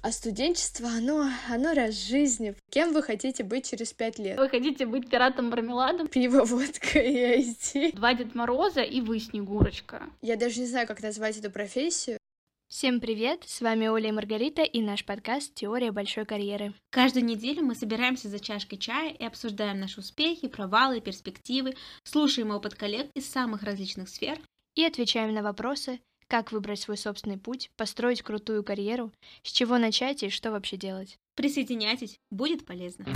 А студенчество, оно, оно раз в жизни. Кем вы хотите быть через пять лет? Вы хотите быть пиратом-мармеладом? Пиво, водка и айти. Два Дед Мороза и вы, Снегурочка. Я даже не знаю, как назвать эту профессию. Всем привет! С вами Оля и Маргарита и наш подкаст «Теория большой карьеры». Каждую неделю мы собираемся за чашкой чая и обсуждаем наши успехи, провалы, перспективы, слушаем опыт коллег из самых различных сфер и отвечаем на вопросы, как выбрать свой собственный путь, построить крутую карьеру, с чего начать и что вообще делать. Присоединяйтесь, будет полезно.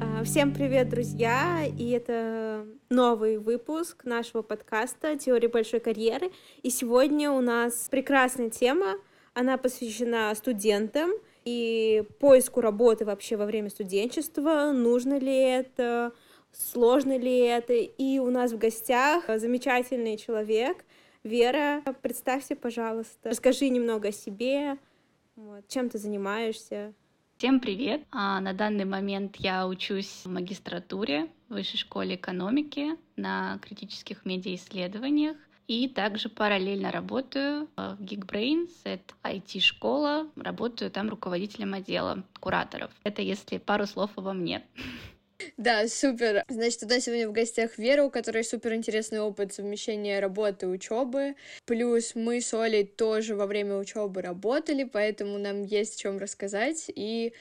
А, всем привет, друзья! И это новый выпуск нашего подкаста «Теория большой карьеры». И сегодня у нас прекрасная тема. Она посвящена студентам — и поиску работы вообще во время студенчества, нужно ли это, сложно ли это. И у нас в гостях замечательный человек, Вера. Представься, пожалуйста, расскажи немного о себе, вот, чем ты занимаешься. Всем привет! А на данный момент я учусь в магистратуре в Высшей школе экономики на критических медиаисследованиях. И также параллельно работаю в Geekbrains, это IT-школа, работаю там руководителем отдела кураторов. Это если пару слов обо мне. Да, супер. Значит, у нас сегодня в гостях Вера, у которой супер интересный опыт совмещения работы и учебы. Плюс мы с Олей тоже во время учебы работали, поэтому нам есть о чем рассказать. И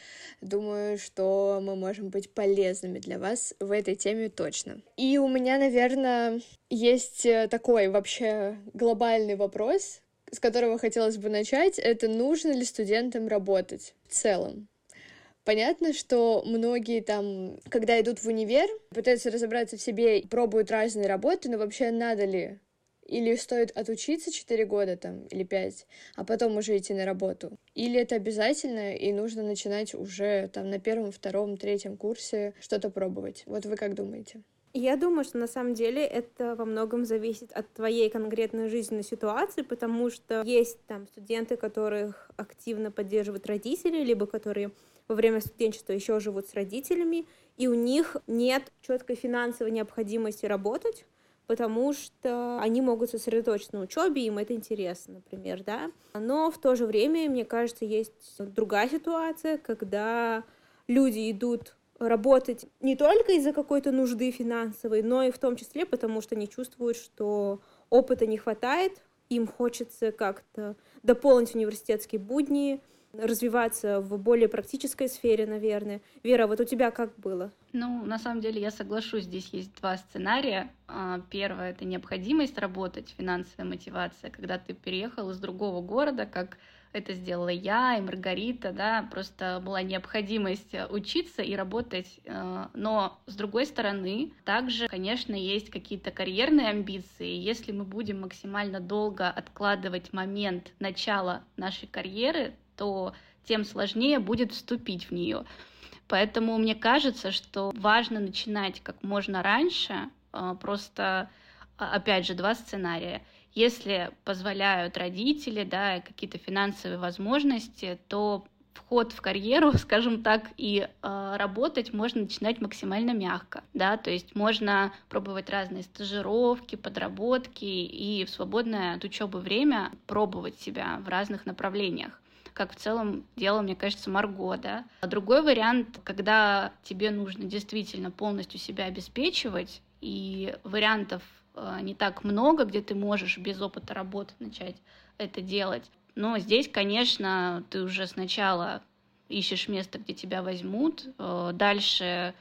думаю, что мы можем быть полезными для вас в этой теме точно. И у меня, наверное, есть э, такой вообще глобальный вопрос, с которого хотелось бы начать. Это нужно ли студентам работать в целом? Понятно, что многие там, когда идут в универ, пытаются разобраться в себе пробуют разные работы, но вообще надо ли? Или стоит отучиться 4 года там, или 5, а потом уже идти на работу? Или это обязательно, и нужно начинать уже там на первом, втором, третьем курсе что-то пробовать? Вот вы как думаете? Я думаю, что на самом деле это во многом зависит от твоей конкретной жизненной ситуации, потому что есть там студенты, которых активно поддерживают родители, либо которые во время студенчества еще живут с родителями, и у них нет четкой финансовой необходимости работать, потому что они могут сосредоточиться на учебе, им это интересно, например, да. Но в то же время, мне кажется, есть другая ситуация, когда люди идут работать не только из-за какой-то нужды финансовой, но и в том числе потому, что они чувствуют, что опыта не хватает, им хочется как-то дополнить университетские будни, развиваться в более практической сфере, наверное. Вера, вот у тебя как было? Ну, на самом деле я соглашусь, здесь есть два сценария. А, первое — это необходимость работать, финансовая мотивация, когда ты переехал из другого города, как это сделала я и Маргарита, да, просто была необходимость учиться и работать. Э, но, с другой стороны, также, конечно, есть какие-то карьерные амбиции. Если мы будем максимально долго откладывать момент начала нашей карьеры, то тем сложнее будет вступить в нее. Поэтому мне кажется, что важно начинать как можно раньше, а, просто, а, опять же, два сценария. Если позволяют родители, да, какие-то финансовые возможности, то вход в карьеру, скажем так, и э, работать можно начинать максимально мягко, да, то есть можно пробовать разные стажировки, подработки и в свободное от учебы время пробовать себя в разных направлениях как в целом делала, мне кажется, Марго, да. А другой вариант, когда тебе нужно действительно полностью себя обеспечивать, и вариантов э, не так много, где ты можешь без опыта работы начать это делать. Но здесь, конечно, ты уже сначала ищешь место, где тебя возьмут, э, дальше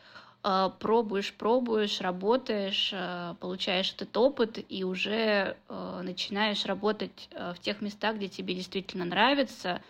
э, пробуешь, пробуешь, работаешь, получаешь этот опыт и уже начинаешь работать в тех местах, где тебе действительно нравится,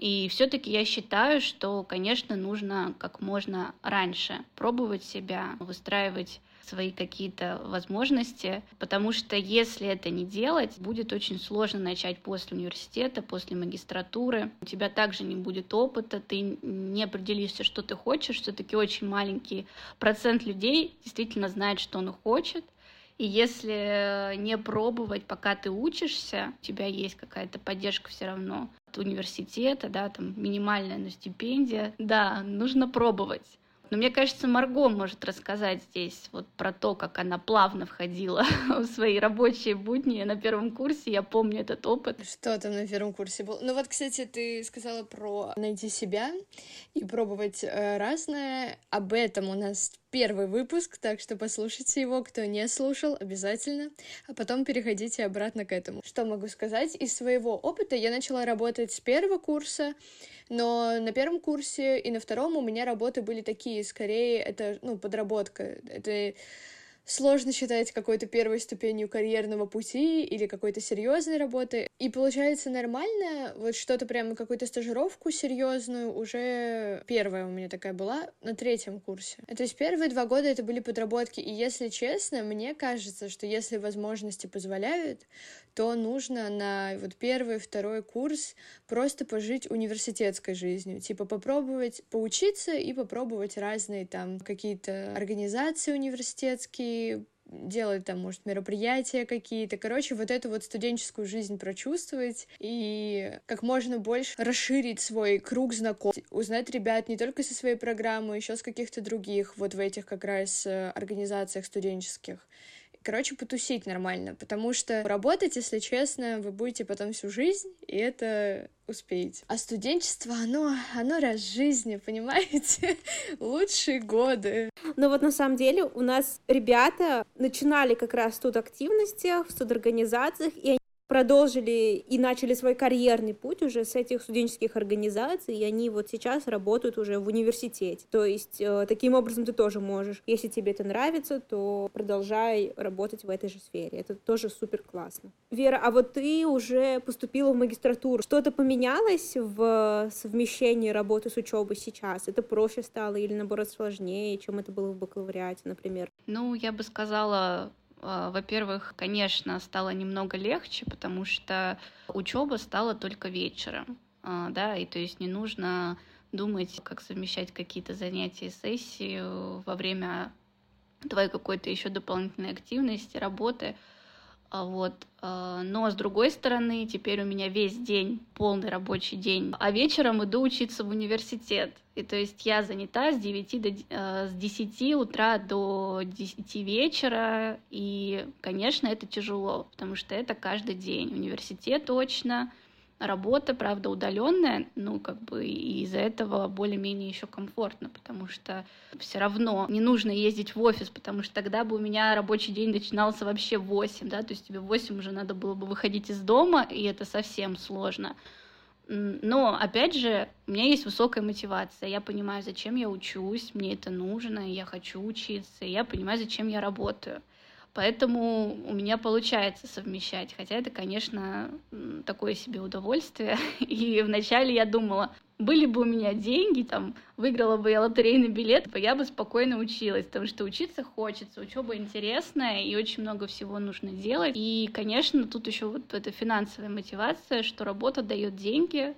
и все-таки я считаю, что, конечно, нужно как можно раньше пробовать себя, выстраивать свои какие-то возможности, потому что если это не делать, будет очень сложно начать после университета, после магистратуры. У тебя также не будет опыта, ты не определишься, что ты хочешь. Все-таки очень маленький процент людей действительно знает, что он хочет. И если не пробовать, пока ты учишься, у тебя есть какая-то поддержка все равно университета, да, там минимальная ну, стипендия, да, нужно пробовать. Но мне кажется, Марго может рассказать здесь вот про то, как она плавно входила в свои рабочие будни на первом курсе. Я помню этот опыт. Что там на первом курсе было? Ну вот, кстати, ты сказала про найти себя и пробовать э, разное. Об этом у нас первый выпуск, так что послушайте его, кто не слушал, обязательно, а потом переходите обратно к этому. Что могу сказать? Из своего опыта я начала работать с первого курса, но на первом курсе и на втором у меня работы были такие, скорее, это, ну, подработка, это сложно считать какой-то первой ступенью карьерного пути или какой-то серьезной работы. И получается нормально, вот что-то прямо какую-то стажировку серьезную уже первая у меня такая была на третьем курсе. То есть первые два года это были подработки, и если честно, мне кажется, что если возможности позволяют, то нужно на вот первый, второй курс просто пожить университетской жизнью, типа попробовать поучиться и попробовать разные там какие-то организации университетские, делать там, может, мероприятия какие-то. Короче, вот эту вот студенческую жизнь прочувствовать и как можно больше расширить свой круг знакомств, узнать ребят не только со своей программы, еще с каких-то других, вот в этих как раз э, организациях студенческих. Короче, потусить нормально, потому что работать, если честно, вы будете потом всю жизнь, и это успеете. А студенчество, оно, оно раз в жизни, понимаете? Лучшие годы. Но вот на самом деле у нас ребята начинали как раз тут активностях, в студорганизациях, и продолжили и начали свой карьерный путь уже с этих студенческих организаций, и они вот сейчас работают уже в университете. То есть э, таким образом ты тоже можешь, если тебе это нравится, то продолжай работать в этой же сфере. Это тоже супер классно. Вера, а вот ты уже поступила в магистратуру. Что-то поменялось в совмещении работы с учебой сейчас? Это проще стало или наоборот сложнее, чем это было в бакалавриате, например? Ну, я бы сказала, во-первых, конечно, стало немного легче, потому что учеба стала только вечером, а, да, и то есть не нужно думать, как совмещать какие-то занятия, сессии во время твоей какой-то еще дополнительной активности, работы. А вот. А, но с другой стороны, теперь у меня весь день, полный рабочий день, а вечером иду учиться в университет. И то есть я занята с 9 до, а, с 10 утра до 10 вечера, и, конечно, это тяжело, потому что это каждый день. Университет точно, Работа, правда, удаленная, ну, как бы из-за этого более-менее еще комфортно, потому что все равно не нужно ездить в офис, потому что тогда бы у меня рабочий день начинался вообще в 8, да, то есть тебе в 8 уже надо было бы выходить из дома, и это совсем сложно. Но, опять же, у меня есть высокая мотивация. Я понимаю, зачем я учусь, мне это нужно, я хочу учиться, я понимаю, зачем я работаю. Поэтому у меня получается совмещать. Хотя это, конечно, такое себе удовольствие. И вначале я думала, были бы у меня деньги, там, выиграла бы я лотерейный билет, я бы спокойно училась, потому что учиться хочется, учеба интересная, и очень много всего нужно делать. И, конечно, тут еще вот эта финансовая мотивация, что работа дает деньги,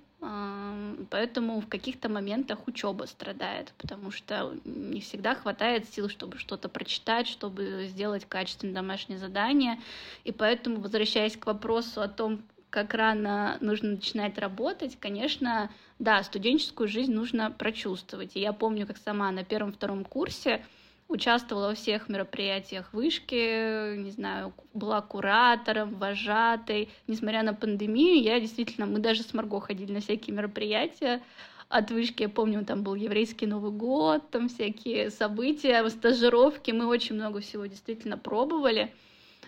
Поэтому в каких-то моментах учеба страдает, потому что не всегда хватает сил, чтобы что-то прочитать, чтобы сделать качественное домашнее задание. И поэтому, возвращаясь к вопросу о том, как рано нужно начинать работать, конечно, да, студенческую жизнь нужно прочувствовать. И я помню, как сама на первом-втором курсе участвовала во всех мероприятиях вышки, не знаю, была куратором, вожатой. Несмотря на пандемию, я действительно, мы даже с Марго ходили на всякие мероприятия от вышки. Я помню, там был еврейский Новый год, там всякие события, стажировки. Мы очень много всего действительно пробовали.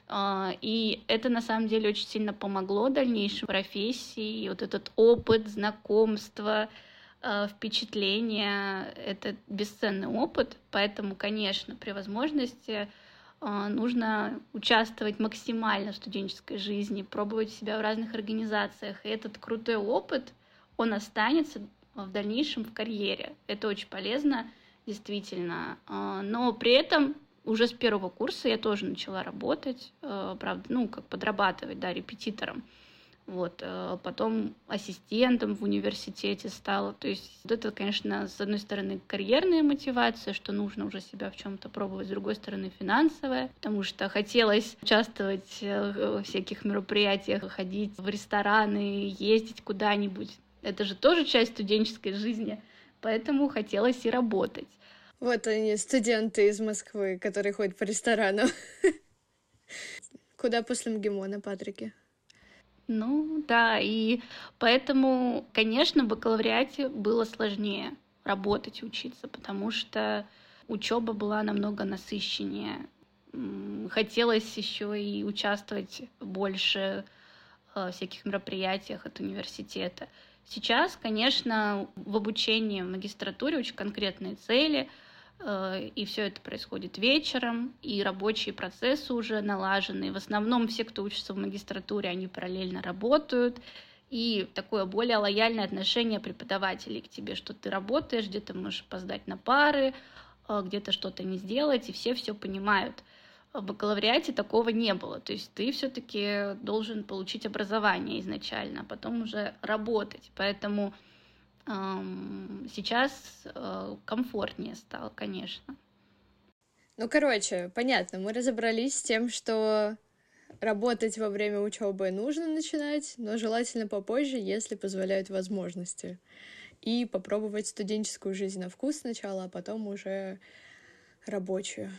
А, и это на самом деле очень сильно помогло дальнейшей профессии. Вот этот опыт, знакомство, впечатления, это бесценный опыт, поэтому, конечно, при возможности э, нужно участвовать максимально в студенческой жизни, пробовать себя в разных организациях. И этот крутой опыт, он останется в дальнейшем в карьере. Это очень полезно, действительно. Э, но при этом уже с первого курса я тоже начала работать, правда, ну, как подрабатывать, да, репетитором. Вот, э, потом ассистентом в университете стала. То есть это, конечно, с одной стороны карьерная мотивация, что нужно уже себя в чем-то пробовать, с другой стороны финансовая, потому что хотелось участвовать э, в всяких мероприятиях, ходить в рестораны, ездить куда-нибудь. Это же тоже часть студенческой жизни, поэтому хотелось и работать. Вот они, студенты из Москвы, которые ходят по ресторанам. Куда после МГИМО Патрике? Ну да, и поэтому, конечно, в бакалавриате было сложнее работать и учиться, потому что учеба была намного насыщеннее. Хотелось еще и участвовать больше в всяких мероприятиях от университета. Сейчас, конечно, в обучении в магистратуре очень конкретные цели — Э, и все это происходит вечером, и рабочие процессы уже налажены. В основном все, кто учится в магистратуре, они параллельно работают, и такое более лояльное отношение преподавателей к тебе, что ты работаешь, где-то можешь опоздать на пары, э, где-то что-то не сделать, и все все понимают. В бакалавриате такого не было. То есть ты все-таки должен получить образование изначально, а потом уже работать. Поэтому Сейчас э, комфортнее стало, конечно. Ну, короче, понятно, мы разобрались с тем, что работать во время учебы нужно начинать, но желательно попозже, если позволяют возможности. И попробовать студенческую жизнь на вкус сначала, а потом уже рабочую.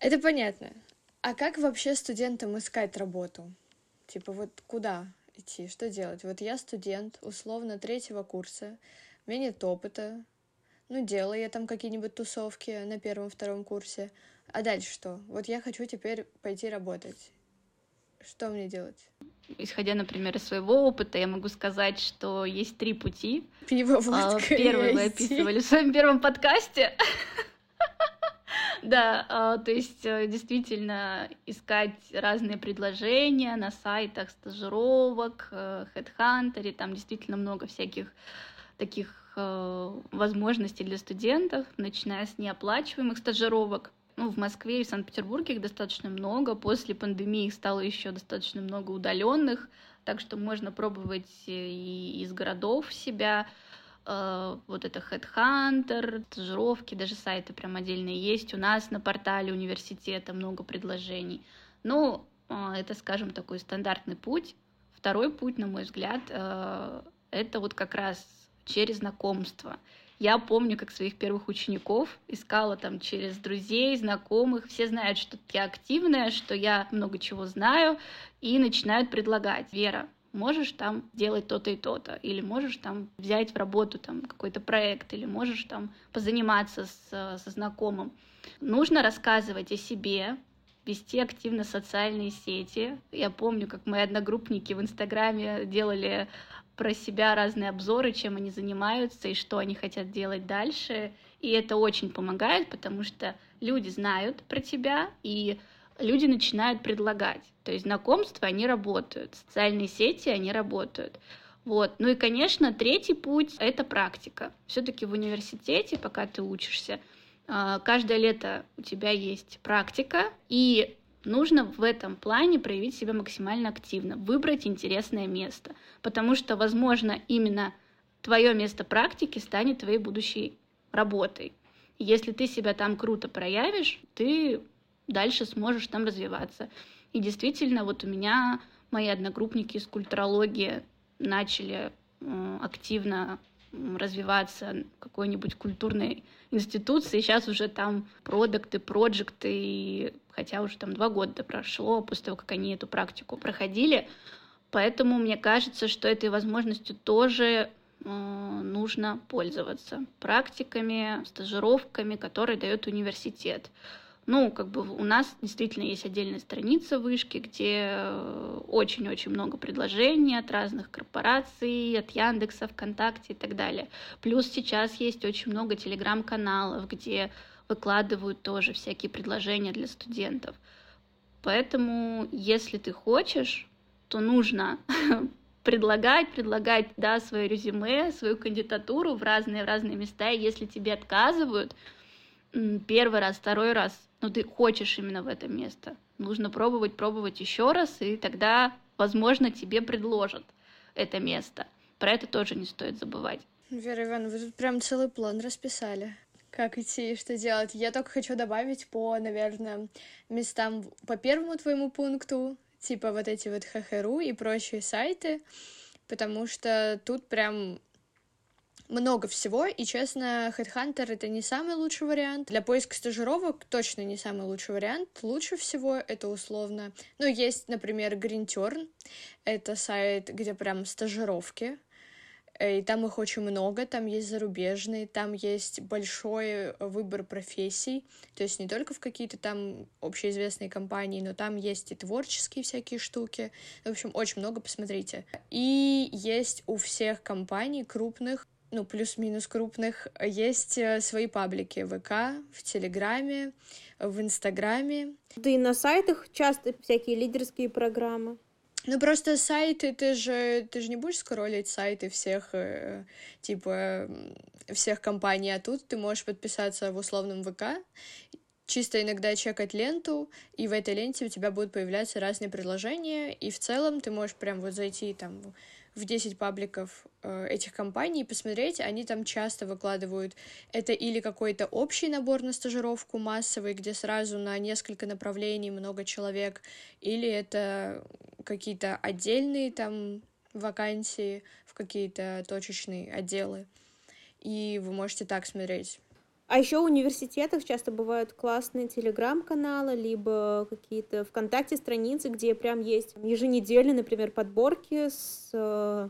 Это понятно. А как вообще студентам искать работу? Типа вот куда? Идти? Что делать? Вот я студент, условно, третьего курса, у меня нет опыта, ну, делаю я там какие-нибудь тусовки на первом-втором курсе. А дальше что? Вот я хочу теперь пойти работать. Что мне делать? Исходя, например, из своего опыта, я могу сказать, что есть три пути. Пиво, водка, Первый вы описывали в своем первом подкасте. Да, а, то есть э, действительно искать разные предложения на сайтах стажировок, э, HeadHunter, там действительно много всяких таких э, возможностей для студентов, начиная с неоплачиваемых стажировок. Ну, в Москве и в Санкт-Петербурге их достаточно много. После пандемии их стало еще достаточно много удаленных, так что можно пробовать и из городов себя Э, вот это Headhunter, стажировки, даже сайты прям отдельные есть. У нас на портале университета много предложений. Ну, э, это, скажем, такой стандартный путь. Второй путь, на мой взгляд, э, это вот как раз через знакомство. Я помню, как своих первых учеников искала там через друзей, знакомых. Все знают, что я активная, что я много чего знаю, и начинают предлагать. Вера, можешь там делать то-то и то-то, или можешь там взять в работу там какой-то проект, или можешь там позаниматься с, со знакомым. Нужно рассказывать о себе, вести активно социальные сети. Я помню, как мои одногруппники в Инстаграме делали про себя разные обзоры, чем они занимаются и что они хотят делать дальше. И это очень помогает, потому что люди знают про тебя, и люди начинают предлагать. То есть знакомства, они работают, социальные сети, они работают. Вот. Ну и, конечно, третий путь — это практика. Все-таки в университете, пока ты учишься, а, каждое лето у тебя есть практика, и нужно в этом плане проявить себя максимально активно, выбрать интересное место, потому что, возможно, именно твое место практики станет твоей будущей работой. Если ты себя там круто проявишь, ты дальше сможешь там развиваться. И действительно, вот у меня мои одногруппники из культурологии начали э, активно развиваться какой-нибудь культурной институции. Сейчас уже там продукты, проекты, хотя уже там два года прошло после того, как они эту практику проходили. Поэтому мне кажется, что этой возможностью тоже э, нужно пользоваться практиками, стажировками, которые дает университет. Ну, как бы у нас действительно есть отдельная страница вышки, где э, очень-очень много предложений от разных корпораций, от Яндекса, ВКонтакте и так далее. Плюс сейчас есть очень много телеграм-каналов, где выкладывают тоже всякие предложения для студентов. Поэтому, если ты хочешь, то нужно предлагать, предлагать, да, свое резюме, свою кандидатуру в разные, в разные места. И если тебе отказывают, первый раз, второй раз, но ты хочешь именно в это место. Нужно пробовать, пробовать еще раз, и тогда, возможно, тебе предложат это место. Про это тоже не стоит забывать. Вера Ивановна, вы тут прям целый план расписали. Как идти и что делать. Я только хочу добавить по, наверное, местам по первому твоему пункту, типа вот эти вот ХХРУ и прочие сайты, потому что тут прям много всего, и, честно, Headhunter — это не самый лучший вариант. Для поиска стажировок точно не самый лучший вариант. Лучше всего это условно... Ну, есть, например, Green Это сайт, где прям стажировки, и там их очень много, там есть зарубежные, там есть большой выбор профессий, то есть не только в какие-то там общеизвестные компании, но там есть и творческие всякие штуки, в общем, очень много, посмотрите. И есть у всех компаний крупных ну, плюс-минус крупных, есть э, свои паблики в ВК, в Телеграме, в Инстаграме. Да и на сайтах часто всякие лидерские программы. Ну, просто сайты, ты же, ты же не будешь скроллить сайты всех, э, типа, всех компаний, а тут ты можешь подписаться в условном ВК, чисто иногда чекать ленту, и в этой ленте у тебя будут появляться разные предложения, и в целом ты можешь прям вот зайти там в 10 пабликов э, этих компаний и посмотреть, они там часто выкладывают это или какой-то общий набор на стажировку массовый, где сразу на несколько направлений много человек, или это какие-то отдельные там вакансии в какие-то точечные отделы. И вы можете так смотреть. А еще в университетах часто бывают классные телеграм-каналы, либо какие-то ВКонтакте страницы, где прям есть еженедельные, например, подборки с э,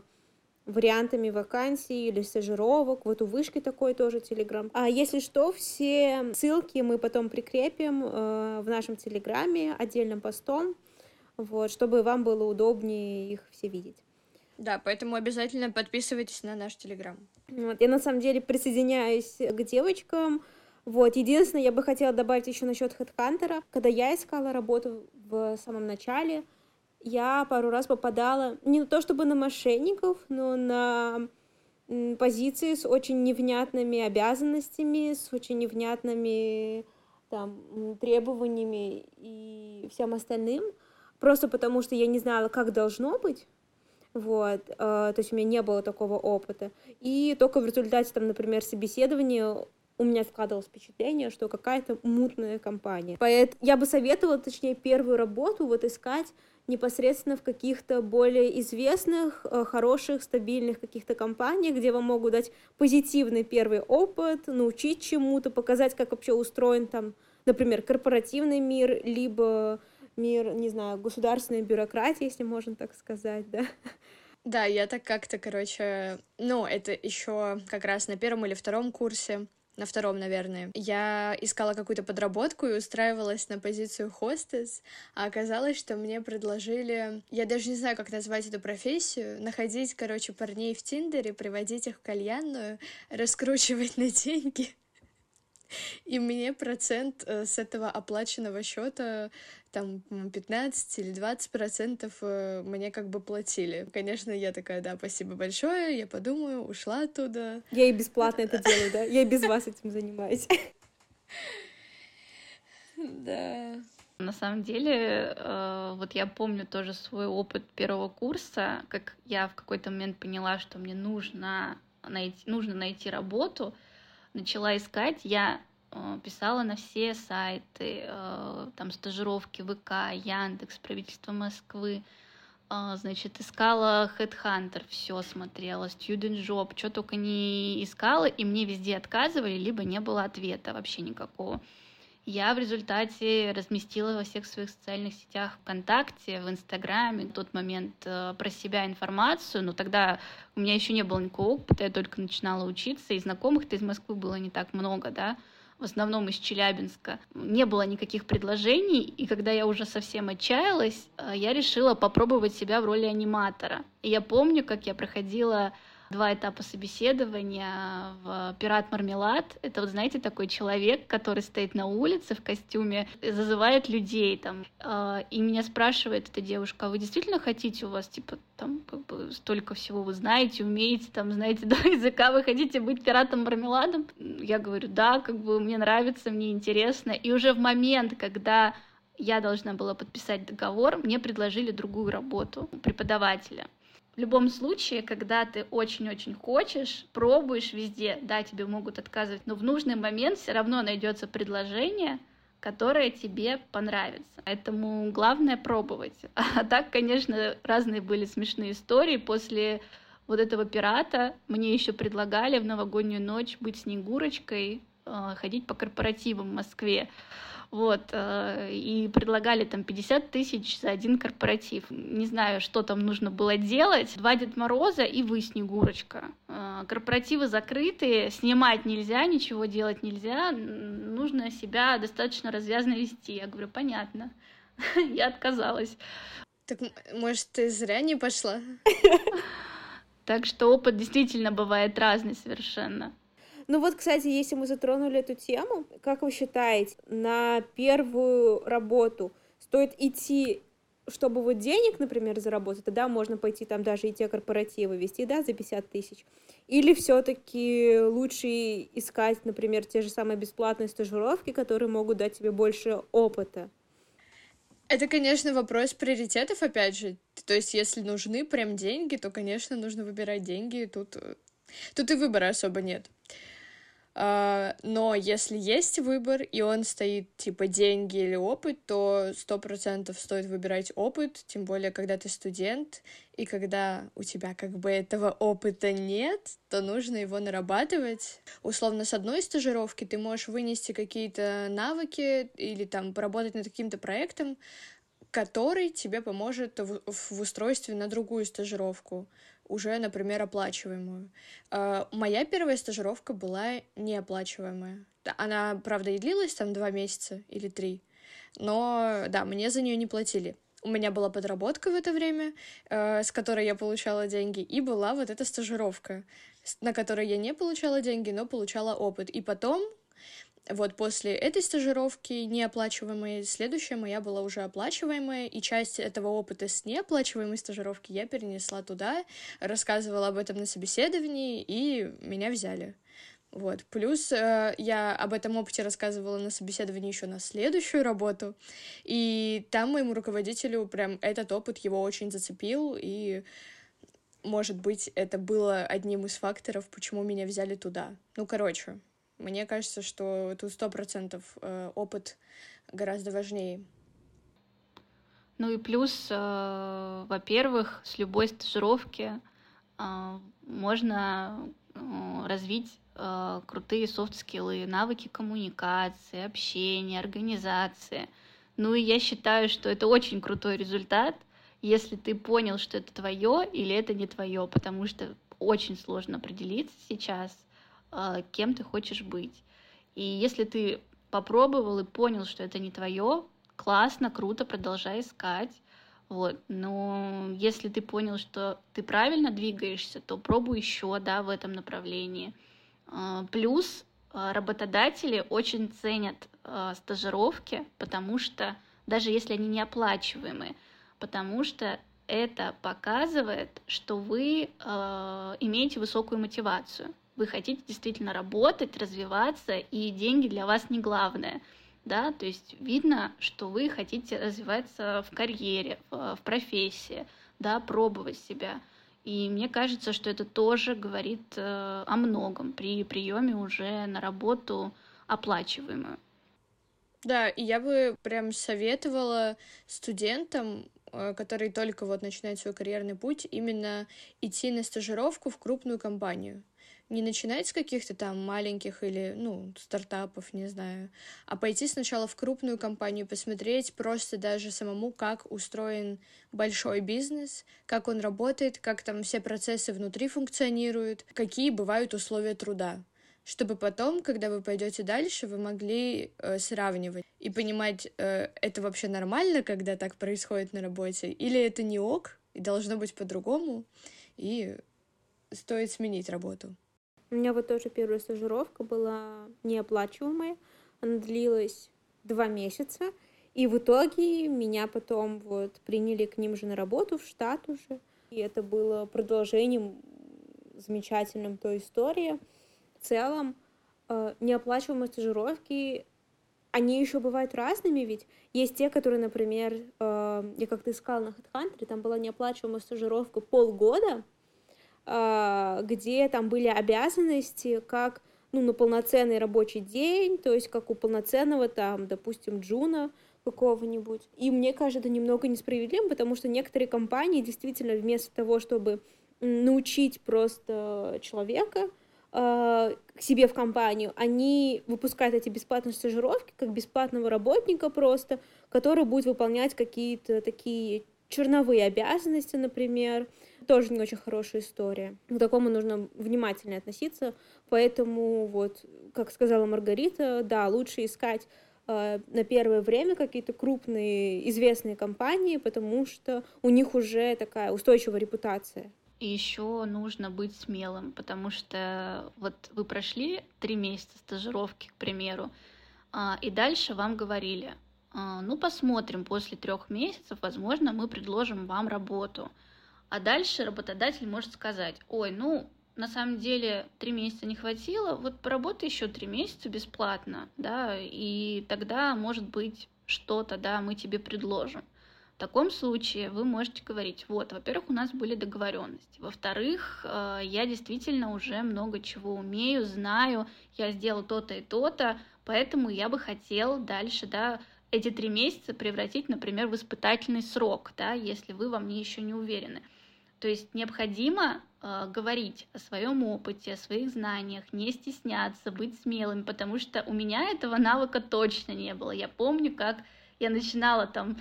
вариантами вакансий или стажировок. Вот у вышки такой тоже телеграм. А если что, все ссылки мы потом прикрепим э, в нашем телеграме отдельным постом, вот, чтобы вам было удобнее их все видеть. Да, поэтому обязательно подписывайтесь на наш Телеграм. Вот, я на самом деле присоединяюсь к девочкам. Вот, единственное, я бы хотела добавить еще насчет HeadHunter. Когда я искала работу в самом начале, я пару раз попадала не то чтобы на мошенников, но на позиции с очень невнятными обязанностями, с очень невнятными там, требованиями и всем остальным, просто потому что я не знала, как должно быть, вот, э, то есть у меня не было такого опыта. И только в результате, там, например, собеседования у меня складывалось впечатление, что какая-то мутная компания. Поэтому я бы советовала, точнее, первую работу вот искать непосредственно в каких-то более известных, э, хороших, стабильных каких-то компаниях, где вам могут дать позитивный первый опыт, научить чему-то, показать, как вообще устроен там, например, корпоративный мир, либо мир, не знаю, государственной бюрократии, если можно так сказать, да. Да, я так как-то, короче, ну, это еще как раз на первом или втором курсе, на втором, наверное, я искала какую-то подработку и устраивалась на позицию хостес, а оказалось, что мне предложили, я даже не знаю, как назвать эту профессию, находить, короче, парней в Тиндере, приводить их в кальянную, раскручивать на деньги. И мне процент э, с этого оплаченного счета там 15 или 20 процентов э, мне как бы платили. Конечно, я такая, да, спасибо большое, я подумаю, ушла оттуда. Я и бесплатно это делаю, да? Я и без вас этим занимаюсь. Да. На самом деле, э, вот я помню тоже свой опыт первого курса, как я в какой-то момент поняла, что мне нужно найти, нужно найти работу, начала искать, я э, писала на все сайты, э, там стажировки ВК, Яндекс, правительство Москвы, э, значит, искала Headhunter, все смотрела, Student Job, что только не искала, и мне везде отказывали, либо не было ответа вообще никакого. Я в результате разместила во всех своих социальных сетях ВКонтакте, в Инстаграме в тот момент э, про себя информацию, но тогда у меня еще не было никакого опыта, я только начинала учиться, и знакомых-то из Москвы было не так много, да, в основном из Челябинска. Не было никаких предложений, и когда я уже совсем отчаялась, э, я решила попробовать себя в роли аниматора. И я помню, как я проходила два этапа собеседования в «Пират Мармелад». Это, вот знаете, такой человек, который стоит на улице в костюме, зазывает людей там, э, и меня спрашивает эта девушка, а вы действительно хотите у вас, типа, там, как бы, столько всего вы знаете, умеете, там, знаете два языка, вы хотите быть пиратом мармеладом? Я говорю, да, как бы, мне нравится, мне интересно. И уже в момент, когда я должна была подписать договор, мне предложили другую работу преподавателя. В любом случае, когда ты очень-очень хочешь, пробуешь везде, да, тебе могут отказывать, но в нужный момент все равно найдется предложение, которое тебе понравится. Поэтому главное пробовать. А так, конечно, разные были смешные истории после вот этого пирата мне еще предлагали в новогоднюю ночь быть снегурочкой, э, ходить по корпоративам в Москве. Вот, э, и предлагали там 50 тысяч за один корпоратив. Не знаю, что там нужно было делать. Два Дед Мороза и вы, Снегурочка. Э, корпоративы закрытые, снимать нельзя, ничего делать нельзя. Нужно себя достаточно развязно вести. Я говорю, понятно. Я отказалась. Так, может, ты зря не пошла? Так что опыт действительно бывает разный совершенно. Ну вот, кстати, если мы затронули эту тему, как вы считаете, на первую работу стоит идти чтобы вот денег, например, заработать, тогда можно пойти там даже и те корпоративы вести, да, за 50 тысяч. Или все-таки лучше искать, например, те же самые бесплатные стажировки, которые могут дать тебе больше опыта. Это, конечно, вопрос приоритетов, опять же. То есть, если нужны прям деньги, то, конечно, нужно выбирать деньги. Тут, э, тут и выбора особо нет. А, но если есть выбор, и он стоит типа деньги или опыт, то сто процентов стоит выбирать опыт, тем более, когда ты студент, и когда у тебя как бы этого опыта нет, то нужно его нарабатывать. Условно, с одной стажировки ты можешь вынести какие-то навыки или там поработать над каким-то проектом, который тебе поможет в, в устройстве на другую стажировку уже, например, оплачиваемую. А, моя первая стажировка была неоплачиваемая. Она, правда, и длилась там два месяца или три, но да, мне за нее не платили. У меня была подработка в это время, э, с которой я получала деньги, и была вот эта стажировка, на которой я не получала деньги, но получала опыт. И потом, вот после этой стажировки неоплачиваемой, следующая моя была уже оплачиваемая, и часть этого опыта с неоплачиваемой стажировки я перенесла туда, рассказывала об этом на собеседовании, и меня взяли. Вот. Плюс э, я об этом опыте рассказывала на собеседовании еще на следующую работу, и там моему руководителю прям этот опыт его очень зацепил, и может быть, это было одним из факторов, почему меня взяли туда. Ну, короче, мне кажется, что тут сто процентов э, опыт гораздо важнее. Ну и плюс, э, во-первых, с любой стажировки э, можно развить крутые софт-скиллы, навыки коммуникации, общения, организации. Ну и я считаю, что это очень крутой результат, если ты понял, что это твое или это не твое, потому что очень сложно определиться сейчас, кем ты хочешь быть. И если ты попробовал и понял, что это не твое, классно, круто, продолжай искать. Вот. Но если ты понял, что ты правильно двигаешься, то пробуй еще да, в этом направлении. А, плюс а, работодатели очень ценят стажировки, потому что даже если они не оплачиваемые, потому что это показывает, что вы имеете высокую мотивацию вы хотите действительно работать, развиваться, и деньги для вас не главное. Да, то есть видно, что вы хотите развиваться в карьере, в, профессии, да, пробовать себя. И мне кажется, что это тоже говорит э, о многом при приеме уже на работу оплачиваемую. Да, и я бы прям советовала студентам, э, которые только вот начинают свой карьерный путь, именно идти на стажировку в крупную компанию не начинать с каких-то там маленьких или, ну, стартапов, не знаю, а пойти сначала в крупную компанию, посмотреть просто даже самому, как устроен большой бизнес, как он работает, как там все процессы внутри функционируют, какие бывают условия труда чтобы потом, когда вы пойдете дальше, вы могли э, сравнивать и понимать, э, это вообще нормально, когда так происходит на работе, или это не ок, и должно быть по-другому, и стоит сменить работу. У меня вот тоже первая стажировка была неоплачиваемая. Она длилась два месяца. И в итоге меня потом вот приняли к ним же на работу, в штат уже. И это было продолжением замечательным той истории. В целом, э, неоплачиваемые стажировки, они еще бывают разными, ведь есть те, которые, например, э, я как-то искала на HeadHunter, там была неоплачиваемая стажировка полгода, где там были обязанности, как ну, на полноценный рабочий день, то есть как у полноценного там, допустим, джуна какого-нибудь. И мне кажется, это немного несправедливым, потому что некоторые компании действительно вместо того, чтобы научить просто человека э, к себе в компанию, они выпускают эти бесплатные стажировки как бесплатного работника просто, который будет выполнять какие-то такие черновые обязанности, например, тоже не очень хорошая история. К такому нужно внимательно относиться, поэтому вот, как сказала Маргарита, да, лучше искать э, на первое время какие-то крупные известные компании, потому что у них уже такая устойчивая репутация. И еще нужно быть смелым, потому что вот вы прошли три месяца стажировки, к примеру, а, и дальше вам говорили, а, ну посмотрим, после трех месяцев, возможно, мы предложим вам работу. А дальше работодатель может сказать, ой, ну на самом деле три месяца не хватило, вот поработай еще три месяца бесплатно, да, и тогда, может быть, что-то, да, мы тебе предложим. В таком случае вы можете говорить, вот, во-первых, у нас были договоренности, во-вторых, э, я действительно уже много чего умею, знаю, я сделал то-то и то-то, поэтому я бы хотел дальше, да, эти три месяца превратить, например, в испытательный срок, да, если вы во мне еще не уверены. То есть необходимо э, говорить о своем опыте, о своих знаниях, не стесняться, быть смелым, потому что у меня этого навыка точно не было. Я помню, как я начинала там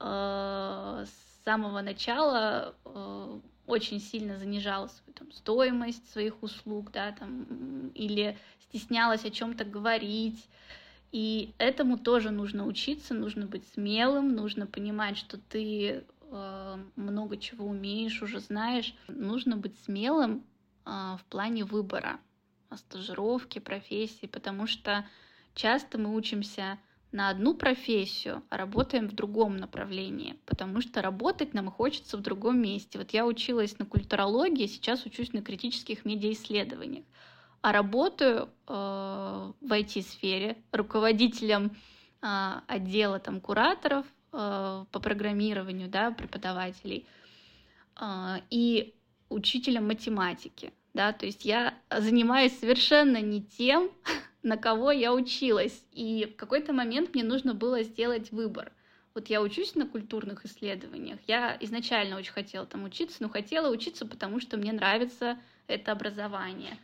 Э, с самого начала э, очень сильно занижала свою там, стоимость своих услуг, да, там, или стеснялась о чем-то говорить. И этому тоже нужно учиться, нужно быть смелым, нужно понимать, что ты много чего умеешь, уже знаешь. Нужно быть смелым э, в плане выбора стажировки, профессии, потому что часто мы учимся на одну профессию, а работаем в другом направлении, потому что работать нам хочется в другом месте. Вот я училась на культурологии, сейчас учусь на критических медиаисследованиях, а работаю э, в IT-сфере руководителем э, отдела там кураторов э, по программированию, да, преподавателей э, и учителем математики, да, то есть я занимаюсь совершенно не тем, на кого я училась. И в какой-то момент мне нужно было сделать выбор. Вот я учусь на культурных исследованиях. Я изначально очень хотела там учиться, но хотела учиться, потому что мне нравится это образование.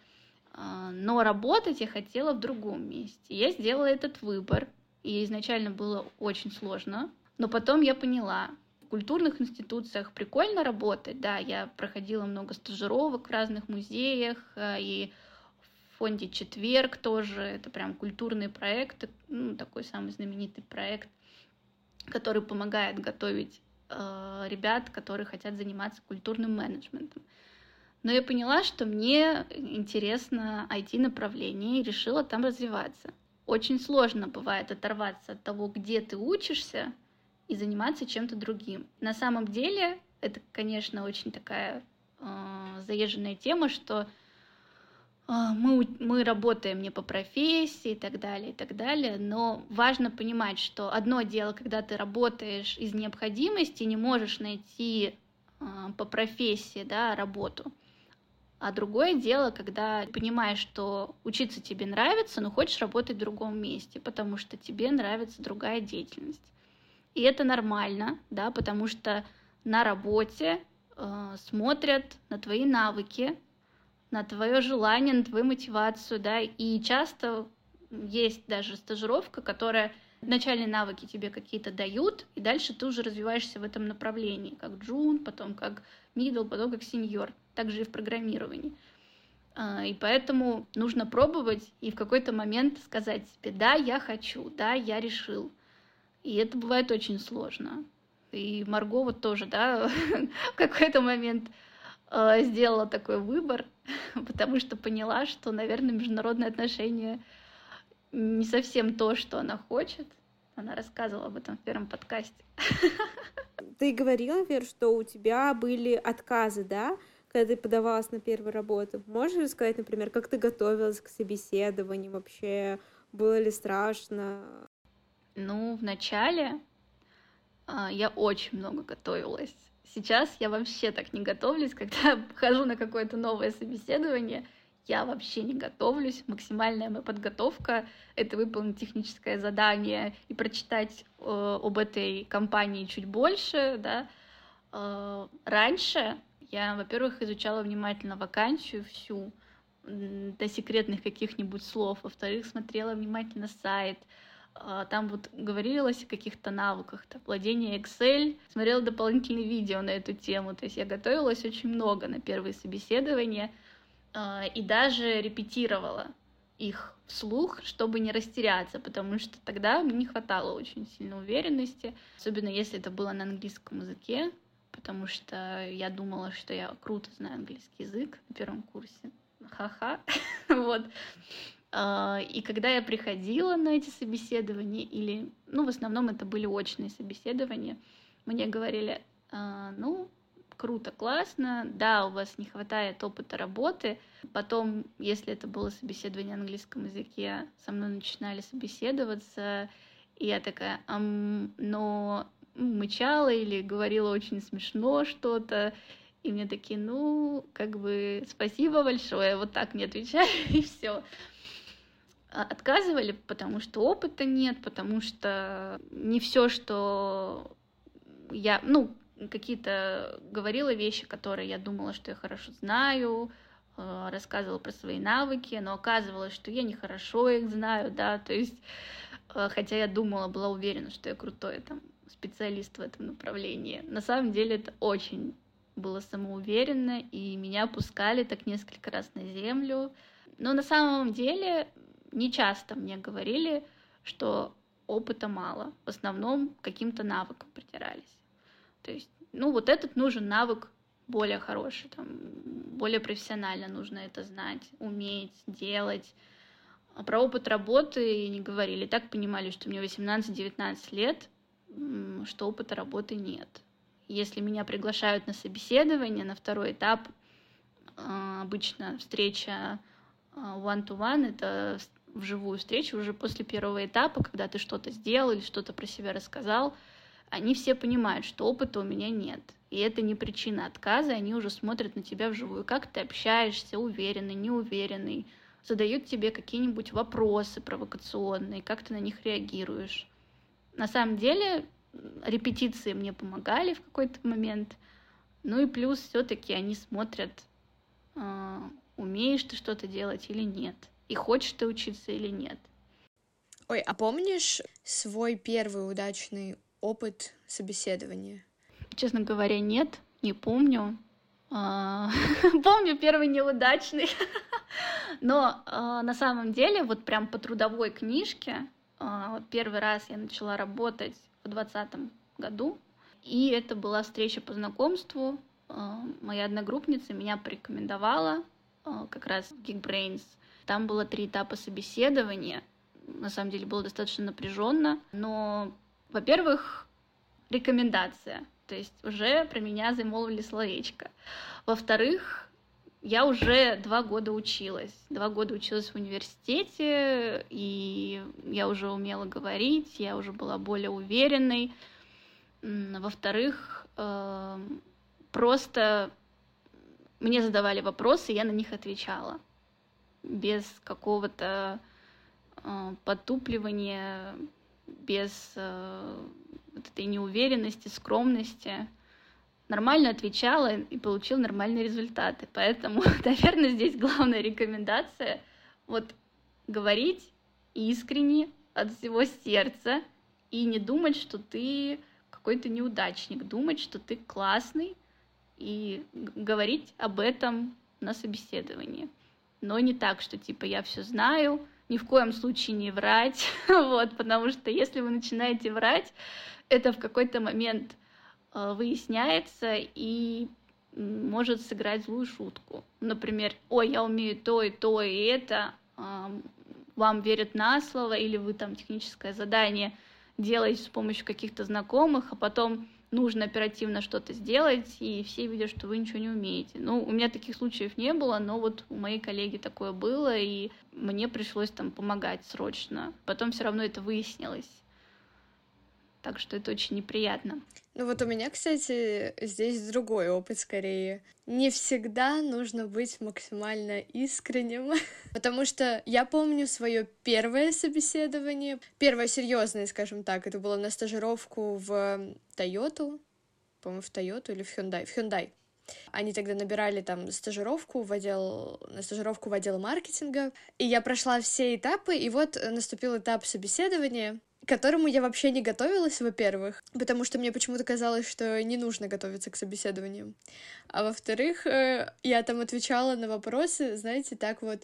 А, но работать я хотела в другом месте. Я сделала этот выбор, и изначально было очень сложно. Но потом я поняла, в культурных институциях прикольно работать, да, я проходила много стажировок в разных музеях, а, и фонде «Четверг» тоже, это прям культурный проект, ну, такой самый знаменитый проект, который помогает готовить э, ребят, которые хотят заниматься культурным менеджментом. Но я поняла, что мне интересно IT-направление и решила там развиваться. Очень сложно бывает оторваться от того, где ты учишься, и заниматься чем-то другим. На самом деле, это, конечно, очень такая э, заезженная тема, что а, мы, мы работаем не по профессии и так далее, и так далее, но важно понимать, что одно дело, когда ты работаешь из необходимости, не можешь найти э, по профессии да, работу, а другое дело, когда понимаешь, что учиться тебе нравится, но хочешь работать в другом месте, потому что тебе нравится другая деятельность. И это нормально, да, потому что на работе э, смотрят на твои навыки, на твое желание, на твою мотивацию, да, и часто есть даже стажировка, которая начальные навыки тебе какие-то дают, и дальше ты уже развиваешься в этом направлении, как джун, потом как middle, потом как сеньор, также и в программировании. А, и поэтому нужно пробовать и в какой-то момент сказать себе, да, я хочу, да, я решил. И это бывает очень сложно. И Марго вот тоже, да, в какой-то момент э, сделала такой выбор, потому что поняла, что, наверное, международные отношения не совсем то, что она хочет. Она рассказывала об этом в первом подкасте. Ты говорила, Вер, что у тебя были отказы, да, когда ты подавалась на первую работу. Можешь рассказать, например, как ты готовилась к собеседованию вообще? Было ли страшно? Ну, вначале а, я очень много готовилась. Сейчас я вообще так не готовлюсь, когда хожу на какое-то новое собеседование, я вообще не готовлюсь. Максимальная моя подготовка — это выполнить техническое задание и прочитать э, об этой компании чуть больше, да. Э, раньше Я, во-первых, изучала внимательно вакансию всю, до секретных каких-нибудь слов. Во-вторых, смотрела внимательно сайт. А, там вот говорилось о каких-то навыках, там, владение Excel, смотрела дополнительные видео на эту тему. То есть я готовилась очень много на первые собеседования а, и даже репетировала их вслух, чтобы не растеряться, потому что тогда мне не хватало очень сильно уверенности, особенно если это было на английском языке, потому что я думала, что я круто знаю английский язык на первом курсе. Ха-ха. вот. А, и когда я приходила на эти собеседования, или, ну, в основном это были очные собеседования, мне говорили, «А, ну, круто, классно, да, у вас не хватает опыта работы. Потом, если это было собеседование на английском языке, со мной начинали собеседоваться, и я такая, ам, но мычала или говорила очень смешно что-то, и мне такие, ну, как бы, спасибо большое, вот так мне отвечали, и все. А, отказывали, потому что опыта нет, потому что не все, что я, ну, какие-то говорила вещи, которые я думала, что я хорошо знаю, э, рассказывала про свои навыки, но оказывалось, что я нехорошо их знаю, да, то есть, э, хотя я думала, была уверена, что я крутой там специалист в этом направлении. На самом деле это очень было самоуверенно, и меня пускали так несколько раз на землю. Но на самом деле не часто мне говорили, что опыта мало. В основном каким-то навыком притирались. То есть, ну, вот этот нужен навык более хороший, там, более профессионально нужно это знать, уметь, делать. А про опыт работы не говорили. Так понимали, что мне 18-19 лет, что опыта работы нет. Если меня приглашают на собеседование, на второй этап, а, обычно встреча а, one-to-one, это вживую встречу уже после первого этапа, когда ты что-то сделал или что-то про себя рассказал, они все понимают, что опыта у меня нет. И это не причина отказа, они уже смотрят на тебя вживую, как ты общаешься, уверенный, неуверенный, задают тебе какие-нибудь вопросы провокационные, как ты на них реагируешь. На самом деле репетиции мне помогали в какой-то момент. Ну и плюс все-таки они смотрят, э, умеешь ты что-то делать или нет, и хочешь ты учиться или нет. Ой, а помнишь свой первый удачный опыт собеседования? Честно говоря, нет, не помню. А, помню первый неудачный. Но а, на самом деле, вот прям по трудовой книжке, а, вот первый раз я начала работать в 2020 году. И это была встреча по знакомству. Моя одногруппница меня порекомендовала как раз в Geekbrains. Там было три этапа собеседования. На самом деле было достаточно напряженно. Но, во-первых, рекомендация. То есть уже про меня замолвили словечко. Во-вторых, я уже два года училась. Два года училась в университете, и я уже умела говорить, я уже была более уверенной. Во-вторых, эм, просто мне задавали вопросы, я на них отвечала без какого-то э, потупливания, без э, вот этой неуверенности, скромности нормально отвечала и получил нормальные результаты. Поэтому, наверное, здесь главная рекомендация вот говорить искренне от всего сердца и не думать, что ты какой-то неудачник, думать, что ты классный и говорить об этом на собеседовании. Но не так, что типа я все знаю, ни в коем случае не врать, вот, потому что если вы начинаете врать, это в какой-то момент Э, выясняется и может сыграть злую шутку. Например, ой, я умею то и то и это, вам верят на слово, или вы там техническое задание делаете с помощью каких-то знакомых, а потом нужно оперативно что-то сделать, и все видят, что вы ничего не умеете. Ну, у меня таких случаев не было, но вот у моей коллеги такое было, и мне пришлось там помогать срочно. Потом все равно это выяснилось так что это очень неприятно. Ну вот у меня, кстати, здесь другой опыт скорее. Не всегда нужно быть максимально искренним, потому что я помню свое первое собеседование, первое серьезное, скажем так, это было на стажировку в Тойоту, по-моему, в Тойоту или в Hyundai, в Hyundai. Они тогда набирали там стажировку в отдел, на стажировку в отдел маркетинга, и я прошла все этапы, и вот наступил этап собеседования, к которому я вообще не готовилась, во-первых, потому что мне почему-то казалось, что не нужно готовиться к собеседованию. А во-вторых, э, я там отвечала на вопросы, знаете, так вот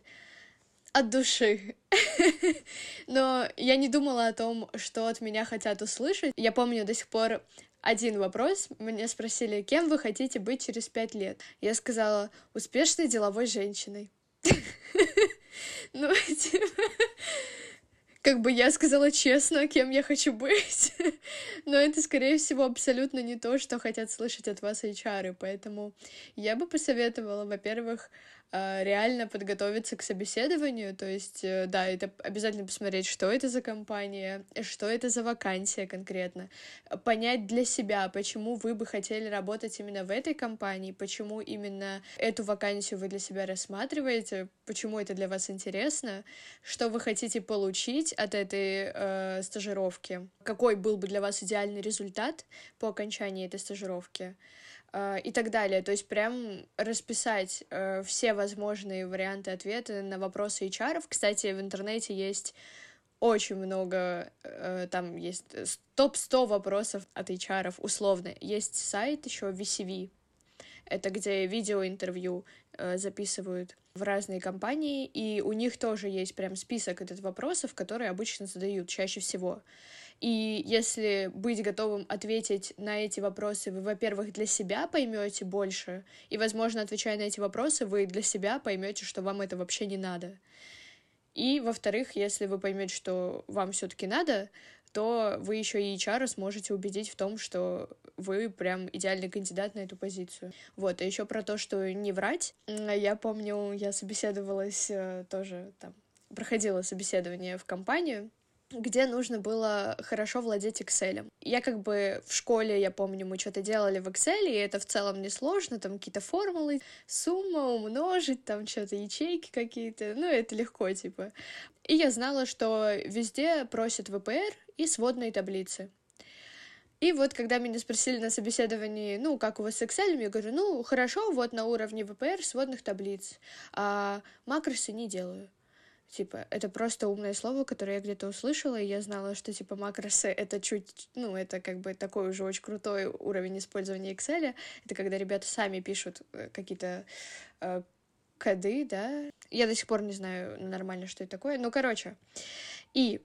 от души. Но я не думала о том, что от меня хотят услышать. Я помню до сих пор один вопрос. Меня спросили, кем вы хотите быть через пять лет? Я сказала, успешной деловой женщиной. Ну, типа, как бы я сказала честно, кем я хочу быть, но это, скорее всего, абсолютно не то, что хотят слышать от вас HR, поэтому я бы посоветовала, во-первых, реально подготовиться к собеседованию, то есть, э, да, это обязательно посмотреть, что это за компания, что это за вакансия конкретно, понять для себя, почему вы бы хотели работать именно в этой компании, почему именно эту вакансию вы для себя рассматриваете, почему это для вас интересно, что вы хотите получить от этой э, стажировки, какой был бы для вас идеальный результат по окончании этой стажировки. А, и так далее. То есть прям расписать э, все возможные варианты ответа на вопросы HR. Кстати, в интернете есть очень много, э, там есть топ-100 вопросов от HR, условно. Есть сайт еще VCV, это где видеоинтервью э, записывают в разные компании, и у них тоже есть прям список этот вопросов, которые обычно задают чаще всего. И если быть готовым ответить на эти вопросы, вы, во-первых, для себя поймете больше, и, возможно, отвечая на эти вопросы, вы для себя поймете, что вам это вообще не надо. И, во-вторых, если вы поймете, что вам все-таки надо, то вы еще и HR сможете убедить в том, что вы прям идеальный кандидат на эту позицию. Вот, а еще про то, что не врать. Я помню, я собеседовалась э, тоже там, проходила собеседование в компанию, где нужно было хорошо владеть Excel. Я как бы в школе, я помню, мы что-то делали в Excel, и это в целом несложно, там какие-то формулы, сумма, умножить, там что-то, ячейки какие-то, ну, это легко, типа. И я знала, что везде просят ВПР и сводные таблицы. И вот, когда меня спросили на собеседовании, ну, как у вас с Excel, я говорю, ну, хорошо, вот на уровне ВПР сводных таблиц, а макросы не делаю. Типа, это просто умное слово, которое я где-то услышала, и я знала, что, типа, макросы — это чуть, ну, это как бы такой уже очень крутой уровень использования Excel. Это когда ребята сами пишут э, какие-то э, коды, да. Я до сих пор не знаю нормально, что это такое. Ну, короче. И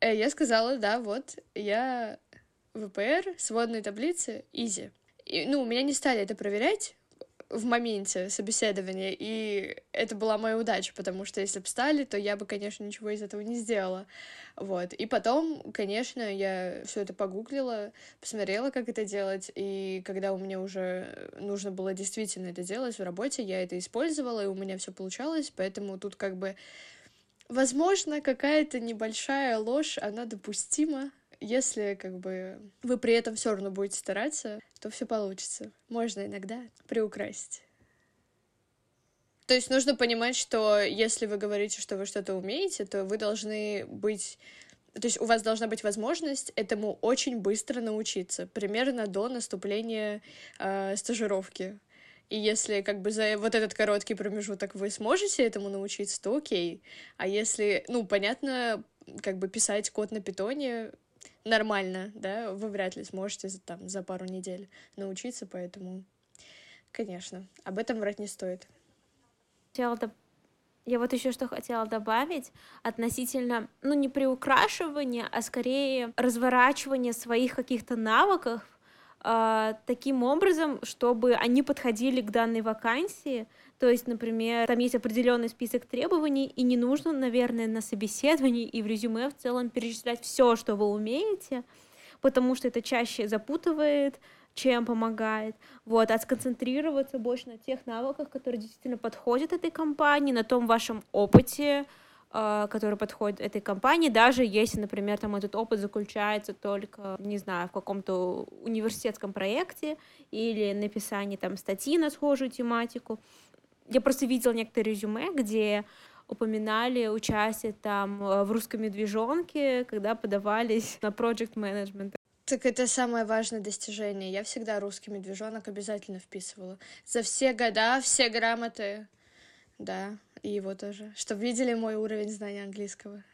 э, я сказала, да, вот, я ВПР, сводные таблицы, изи. И, ну, меня не стали это проверять, в моменте собеседования, и это была моя удача, потому что если бы стали, то я бы, конечно, ничего из этого не сделала. Вот. И потом, конечно, я все это погуглила, посмотрела, как это делать, и когда у меня уже нужно было действительно это делать в работе, я это использовала, и у меня все получалось, поэтому тут как бы, возможно, какая-то небольшая ложь, она допустима, если как бы вы при этом все равно будете стараться, то все получится. Можно иногда приукрасить. То есть нужно понимать, что если вы говорите, что вы что-то умеете, то вы должны быть то есть у вас должна быть возможность этому очень быстро научиться, примерно до наступления э, стажировки. И если как бы за вот этот короткий промежуток вы сможете этому научиться, то окей. А если, ну, понятно, как бы писать код на питоне нормально, да, вы вряд ли сможете за, там за пару недель научиться, поэтому, конечно, об этом врать не стоит. Я вот еще что хотела добавить относительно, ну, не приукрашивания, а скорее разворачивания своих каких-то навыков э, таким образом, чтобы они подходили к данной вакансии, то есть, например, там есть определенный список требований, и не нужно, наверное, на собеседовании и в резюме в целом перечислять все, что вы умеете, потому что это чаще запутывает, чем помогает. Вот, а сконцентрироваться больше на тех навыках, которые действительно подходят этой компании, на том вашем опыте, а, который подходит этой компании, даже если, например, там этот опыт заключается только, не знаю, в каком-то университетском проекте или написании там статьи на схожую тематику. Я просто видела некоторые резюме, где упоминали участие там э, в русском медвежонке, когда подавались на project management. Так это самое важное достижение. Я всегда русский медвежонок обязательно вписывала. За все года, все грамоты. Да, и его тоже. Чтобы видели мой уровень знания английского.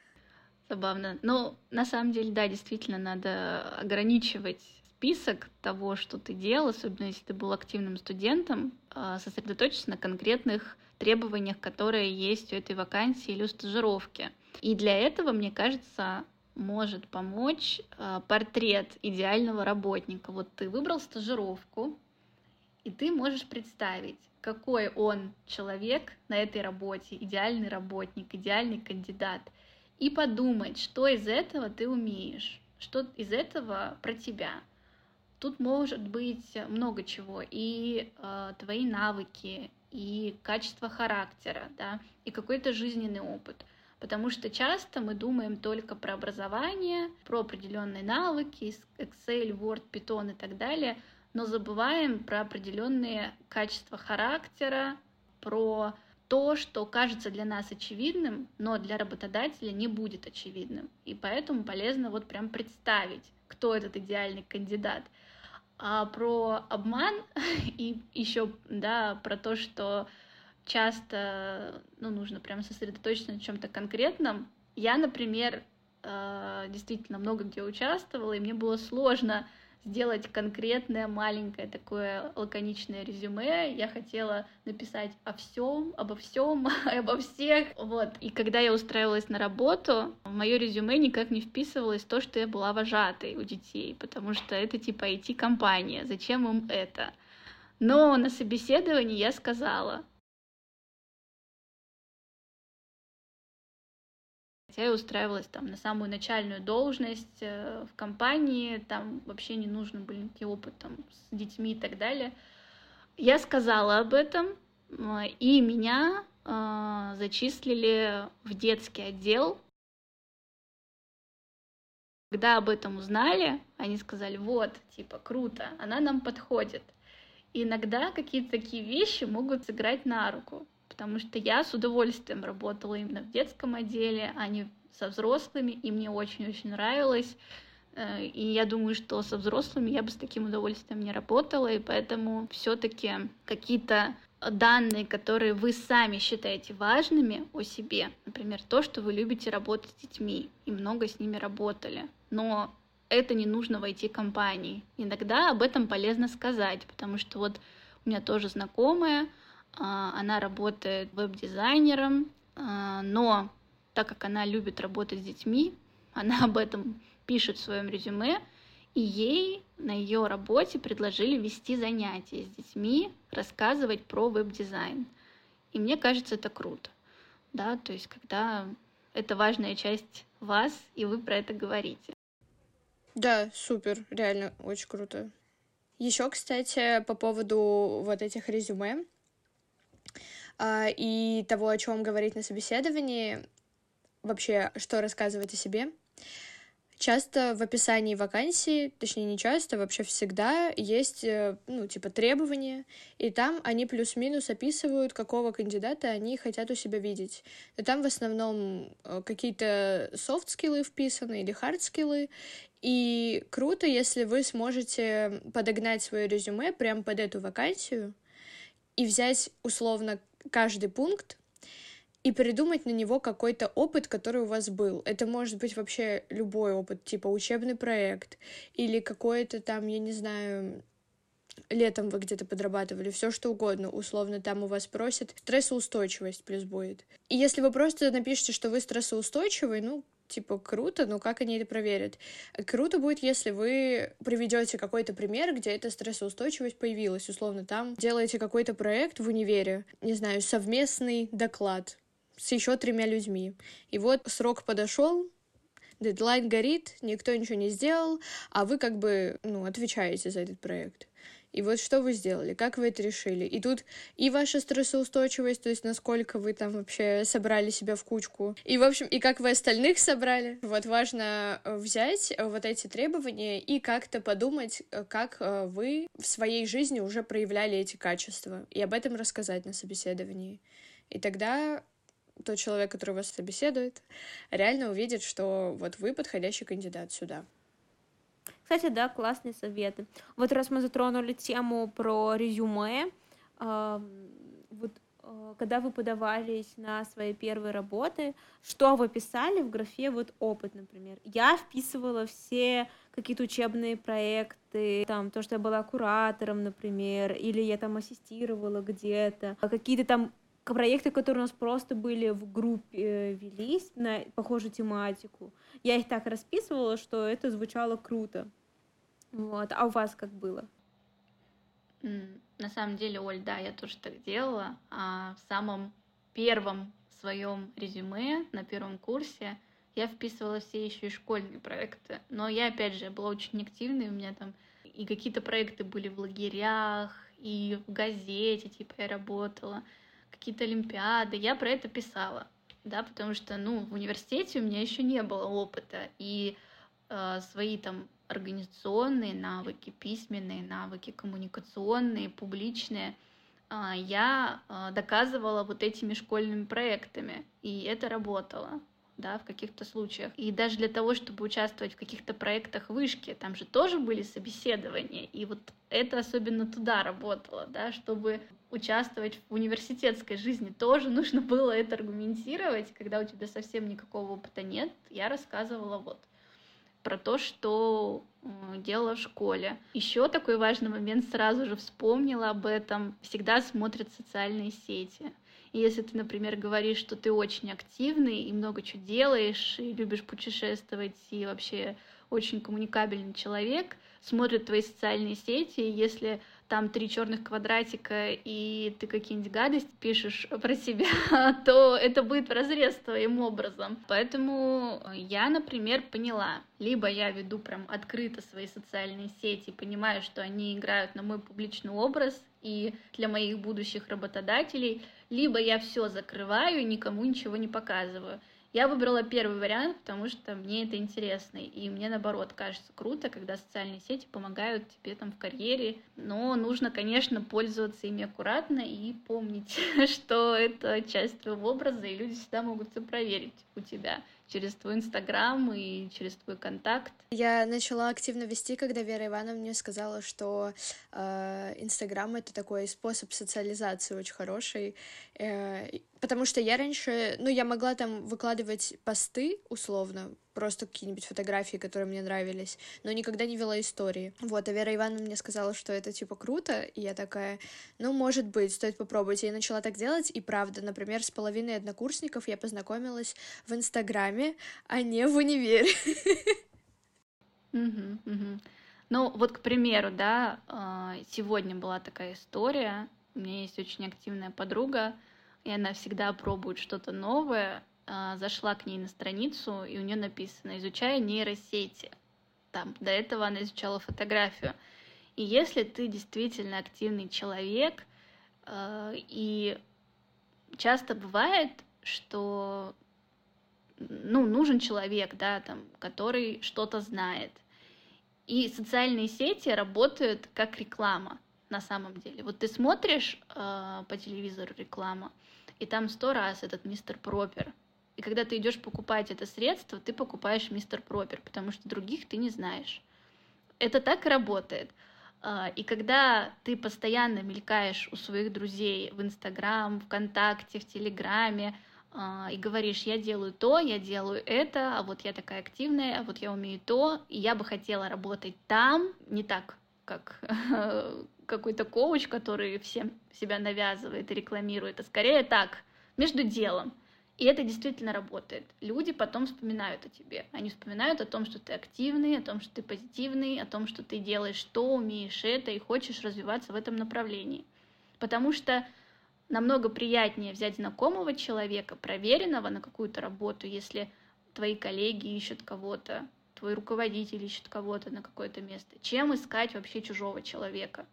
Забавно. Ну, на самом деле, да, действительно, надо ограничивать список того, что ты делал, особенно если ты был активным студентом, а, сосредоточиться на конкретных требованиях, которые есть у этой вакансии или у стажировки. И для этого, мне кажется, может помочь а, портрет идеального работника. Вот ты выбрал стажировку, и ты можешь представить, какой он человек на этой работе, идеальный работник, идеальный кандидат, и подумать, что из этого ты умеешь, что из этого про тебя. Тут может быть много чего, и э, твои навыки, и качество характера, да, и какой-то жизненный опыт. Потому что часто мы думаем только про образование, про определенные навыки, Excel, Word, Python и так далее, но забываем про определенные качества характера, про то, что кажется для нас очевидным, но для работодателя не будет очевидным. И поэтому полезно вот прям представить, кто этот идеальный кандидат. А про обман и еще, да, про то, что часто, ну, нужно прям сосредоточиться на чем-то конкретном. Я, например, э, действительно много где участвовала, и мне было сложно сделать конкретное маленькое такое лаконичное резюме. Я хотела написать о всем, обо всем, обо всех. Вот. И когда я устраивалась на работу, в мое резюме никак не вписывалось то, что я была вожатой у детей, потому что это типа IT-компания. Зачем им это? Но на собеседовании я сказала, Я устраивалась там на самую начальную должность э, в компании, там вообще не нужно был никакие опыт там, с детьми и так далее. Я сказала об этом, и меня э, зачислили в детский отдел. Когда об этом узнали, они сказали, вот, типа, круто, она нам подходит. Иногда какие-то такие вещи могут сыграть на руку потому что я с удовольствием работала именно в детском отделе, а не со взрослыми, и мне очень-очень нравилось. Э, и я думаю, что со взрослыми я бы с таким удовольствием не работала, и поэтому все-таки какие-то данные, которые вы сами считаете важными о себе, например, то, что вы любите работать с детьми и много с ними работали, но это не нужно в компании. Иногда об этом полезно сказать, потому что вот у меня тоже знакомая, она работает веб-дизайнером, а, но так как она любит работать с детьми, она об этом пишет в своем резюме, и ей на ее работе предложили вести занятия с детьми, рассказывать про веб-дизайн. И мне кажется, это круто. Да, то есть, когда это важная часть вас, и вы про это говорите. Да, супер, реально очень круто. Еще, кстати, по поводу вот этих резюме, а, и того, о чем говорить на собеседовании, вообще, что рассказывать о себе. Часто в описании вакансии, точнее не часто, вообще всегда есть, э, ну, типа требования, и там они плюс-минус описывают, какого кандидата они хотят у себя видеть. И там в основном э, какие-то софт-скиллы вписаны или хард-скиллы, и круто, если вы сможете подогнать свое резюме прямо под эту вакансию и взять условно каждый пункт и придумать на него какой-то опыт, который у вас был. Это может быть вообще любой опыт, типа учебный проект или какой-то там, я не знаю, летом вы где-то подрабатывали, все что угодно, условно там у вас просят стрессоустойчивость плюс будет. И если вы просто напишете, что вы стрессоустойчивый, ну, типа, круто, но как они это проверят? Круто будет, если вы приведете какой-то пример, где эта стрессоустойчивость появилась, условно, там делаете какой-то проект в универе, не знаю, совместный доклад с еще тремя людьми. И вот срок подошел, дедлайн горит, никто ничего не сделал, а вы как бы, ну, отвечаете за этот проект. И вот что вы сделали, как вы это решили. И тут и ваша стрессоустойчивость, то есть насколько вы там вообще собрали себя в кучку. И, в общем, и как вы остальных собрали. Вот важно э, взять э, вот эти требования и как-то подумать, э, как вы в своей жизни уже проявляли эти качества. И об этом рассказать на собеседовании. И тогда тот человек, который вас собеседует, реально увидит, что вот вы подходящий кандидат сюда. Кстати, да, классные советы. Вот раз мы затронули тему про резюме, вот э, когда вы подавались на свои первые работы, что вы писали в графе вот опыт, например? Я вписывала все какие-то учебные проекты, там то, что я была куратором, например, или я там ассистировала где-то, какие-то там проекты, которые у нас просто были в группе, э, велись на похожую тематику. Я их так расписывала, что это звучало круто. Вот. А у вас как было? На самом деле, Оль, да, я тоже так делала. А в самом первом своем резюме на первом курсе я вписывала все еще и школьные проекты. Но я, опять же, была очень активной, у меня там и какие-то проекты были в лагерях, и в газете, типа, я работала какие-то олимпиады, я про это писала, да, потому что, ну, в университете у меня еще не было опыта, и э, свои там организационные навыки, письменные навыки, коммуникационные, публичные, э, я э, доказывала вот этими школьными проектами, и это работало да, в каких-то случаях. И даже для того, чтобы участвовать в каких-то проектах вышки, там же тоже были собеседования, и вот это особенно туда работало, да, чтобы участвовать в университетской жизни, тоже нужно было это аргументировать, когда у тебя совсем никакого опыта нет. Я рассказывала вот про то, что делала в школе. Еще такой важный момент, сразу же вспомнила об этом, всегда смотрят социальные сети. И если ты, например, говоришь, что ты очень активный и много чего делаешь, и любишь путешествовать, и вообще очень коммуникабельный человек, смотрят твои социальные сети, и если там три черных квадратика, и ты какие-нибудь гадости пишешь про себя, то это будет разрез твоим образом. Поэтому я, например, поняла, либо я веду прям открыто свои социальные сети, понимаю, что они играют на мой публичный образ, и для моих будущих работодателей, либо я все закрываю и никому ничего не показываю. Я выбрала первый вариант, потому что мне это интересно, и мне, наоборот, кажется круто, когда социальные сети помогают тебе там в карьере, но нужно, конечно, пользоваться ими аккуратно и помнить, что это часть твоего образа, и люди всегда могут все проверить у тебя через твой Инстаграм и через твой контакт. Я начала активно вести, когда Вера Ивановна мне сказала, что э, Инстаграм это такой способ социализации очень хороший, э, потому что я раньше, ну, я могла там выкладывать посты условно, просто какие-нибудь фотографии, которые мне нравились, но никогда не вела истории. Вот, а Вера Ивановна мне сказала, что это, типа, круто, и я такая, ну, может быть, стоит попробовать. Я начала так делать, и правда, например, с половиной однокурсников я познакомилась в Инстаграме, а не в универе. Ну, вот, к примеру, да, а, сегодня была такая история, у меня есть очень активная подруга, и она всегда пробует что-то новое, а, зашла к ней на страницу, и у нее написано «Изучая нейросети». Там, до этого она изучала фотографию. И если ты действительно активный человек, а, и часто бывает, что ну, нужен человек, да, там, который что-то знает. И социальные сети работают как реклама на самом деле. Вот ты смотришь э, по телевизору рекламу, и там сто раз этот мистер Пропер и когда ты идешь покупать это средство, ты покупаешь мистер Пропер, потому что других ты не знаешь. Это так и работает. А, и когда ты постоянно мелькаешь у своих друзей в Инстаграм, ВКонтакте, в Телеграме, а, и говоришь, я делаю то, я делаю это, а вот я такая активная, а вот я умею то, и я бы хотела работать там, не так, как какой-то коуч, который всем себя навязывает и рекламирует, а скорее так, между делом. И это действительно работает. Люди потом вспоминают о тебе. Они вспоминают о том, что ты активный, о том, что ты позитивный, о том, что ты делаешь то, умеешь это и хочешь развиваться в этом направлении. Потому что намного приятнее взять знакомого человека, проверенного на какую-то работу, если твои коллеги ищут кого-то, твой руководитель ищет кого-то на какое-то место, чем искать вообще чужого человека.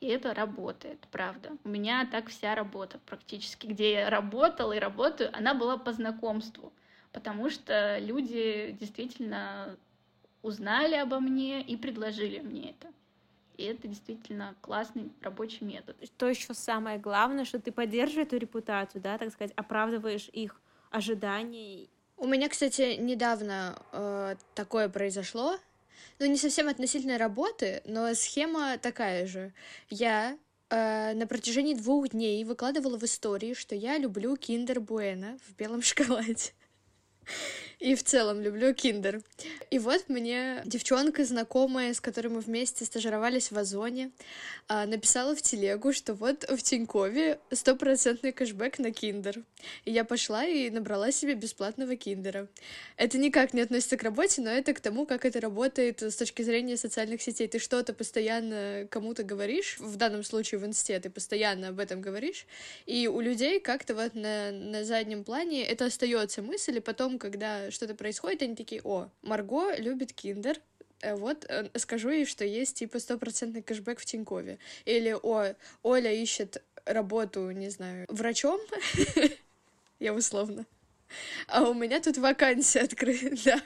И это работает, правда. У меня так вся работа практически, где я работала и работаю, она была по знакомству, потому что люди действительно узнали обо мне и предложили мне это. И это действительно классный рабочий метод. Что еще самое главное, что ты поддерживаешь эту репутацию, да, так сказать, оправдываешь их ожидания. У меня, кстати, недавно э, такое произошло. Ну, не совсем относительно работы, но схема такая же. Я э, на протяжении двух дней выкладывала в истории, что я люблю киндер Буэна в белом шоколаде. И в целом люблю киндер. И вот мне девчонка знакомая, с которой мы вместе стажировались в Озоне, а, написала в телегу, что вот в Тинькове стопроцентный кэшбэк на киндер. И я пошла и набрала себе бесплатного киндера. Это никак не относится к работе, но это к тому, как это работает с точки зрения социальных сетей. Ты что-то постоянно кому-то говоришь, в данном случае в инсте ты постоянно об этом говоришь, и у людей как-то вот на, на заднем плане это остается мысль, и потом, когда что-то происходит, они такие, о, Марго любит киндер, э, вот э, скажу ей, что есть типа стопроцентный кэшбэк в Тинькове. Или, о, Оля ищет работу, не знаю, врачом, я условно. А у меня тут вакансия открыта, да,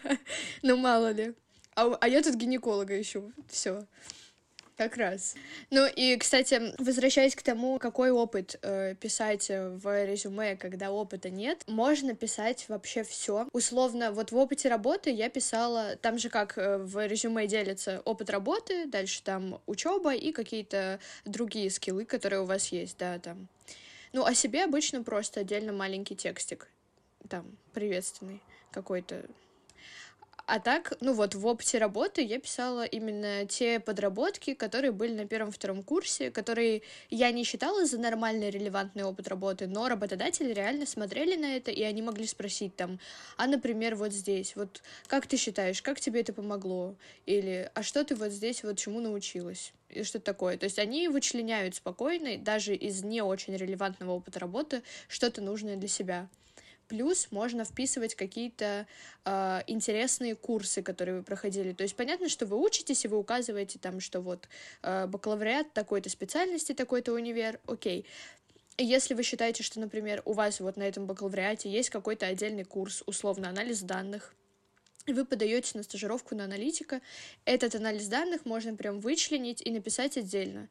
ну мало ли. А, а я тут гинеколога ищу, все. Как раз. Ну и, кстати, возвращаясь к тому, какой опыт э, писать в резюме, когда опыта нет, можно писать вообще все. Условно, вот в опыте работы я писала, там же как э, в резюме делится опыт работы, дальше там учеба и какие-то другие скиллы, которые у вас есть, да, там. Ну, о себе обычно просто отдельно маленький текстик, там, приветственный какой-то а так, ну вот, в опыте работы я писала именно те подработки, которые были на первом-втором курсе, которые я не считала за нормальный релевантный опыт работы, но работодатели реально смотрели на это, и они могли спросить там, а, например, вот здесь, вот как ты считаешь, как тебе это помогло? Или, а что ты вот здесь вот чему научилась? и что такое. То есть они вычленяют спокойно, даже из не очень релевантного опыта работы, что-то нужное для себя. Плюс можно вписывать какие-то э, интересные курсы, которые вы проходили. То есть понятно, что вы учитесь, и вы указываете там, что вот э, бакалавриат такой-то специальности, такой-то универ, окей. Если вы считаете, что, например, у вас вот на этом бакалавриате есть какой-то отдельный курс, условно, анализ данных, и вы подаете на стажировку на аналитика, этот анализ данных можно прям вычленить и написать отдельно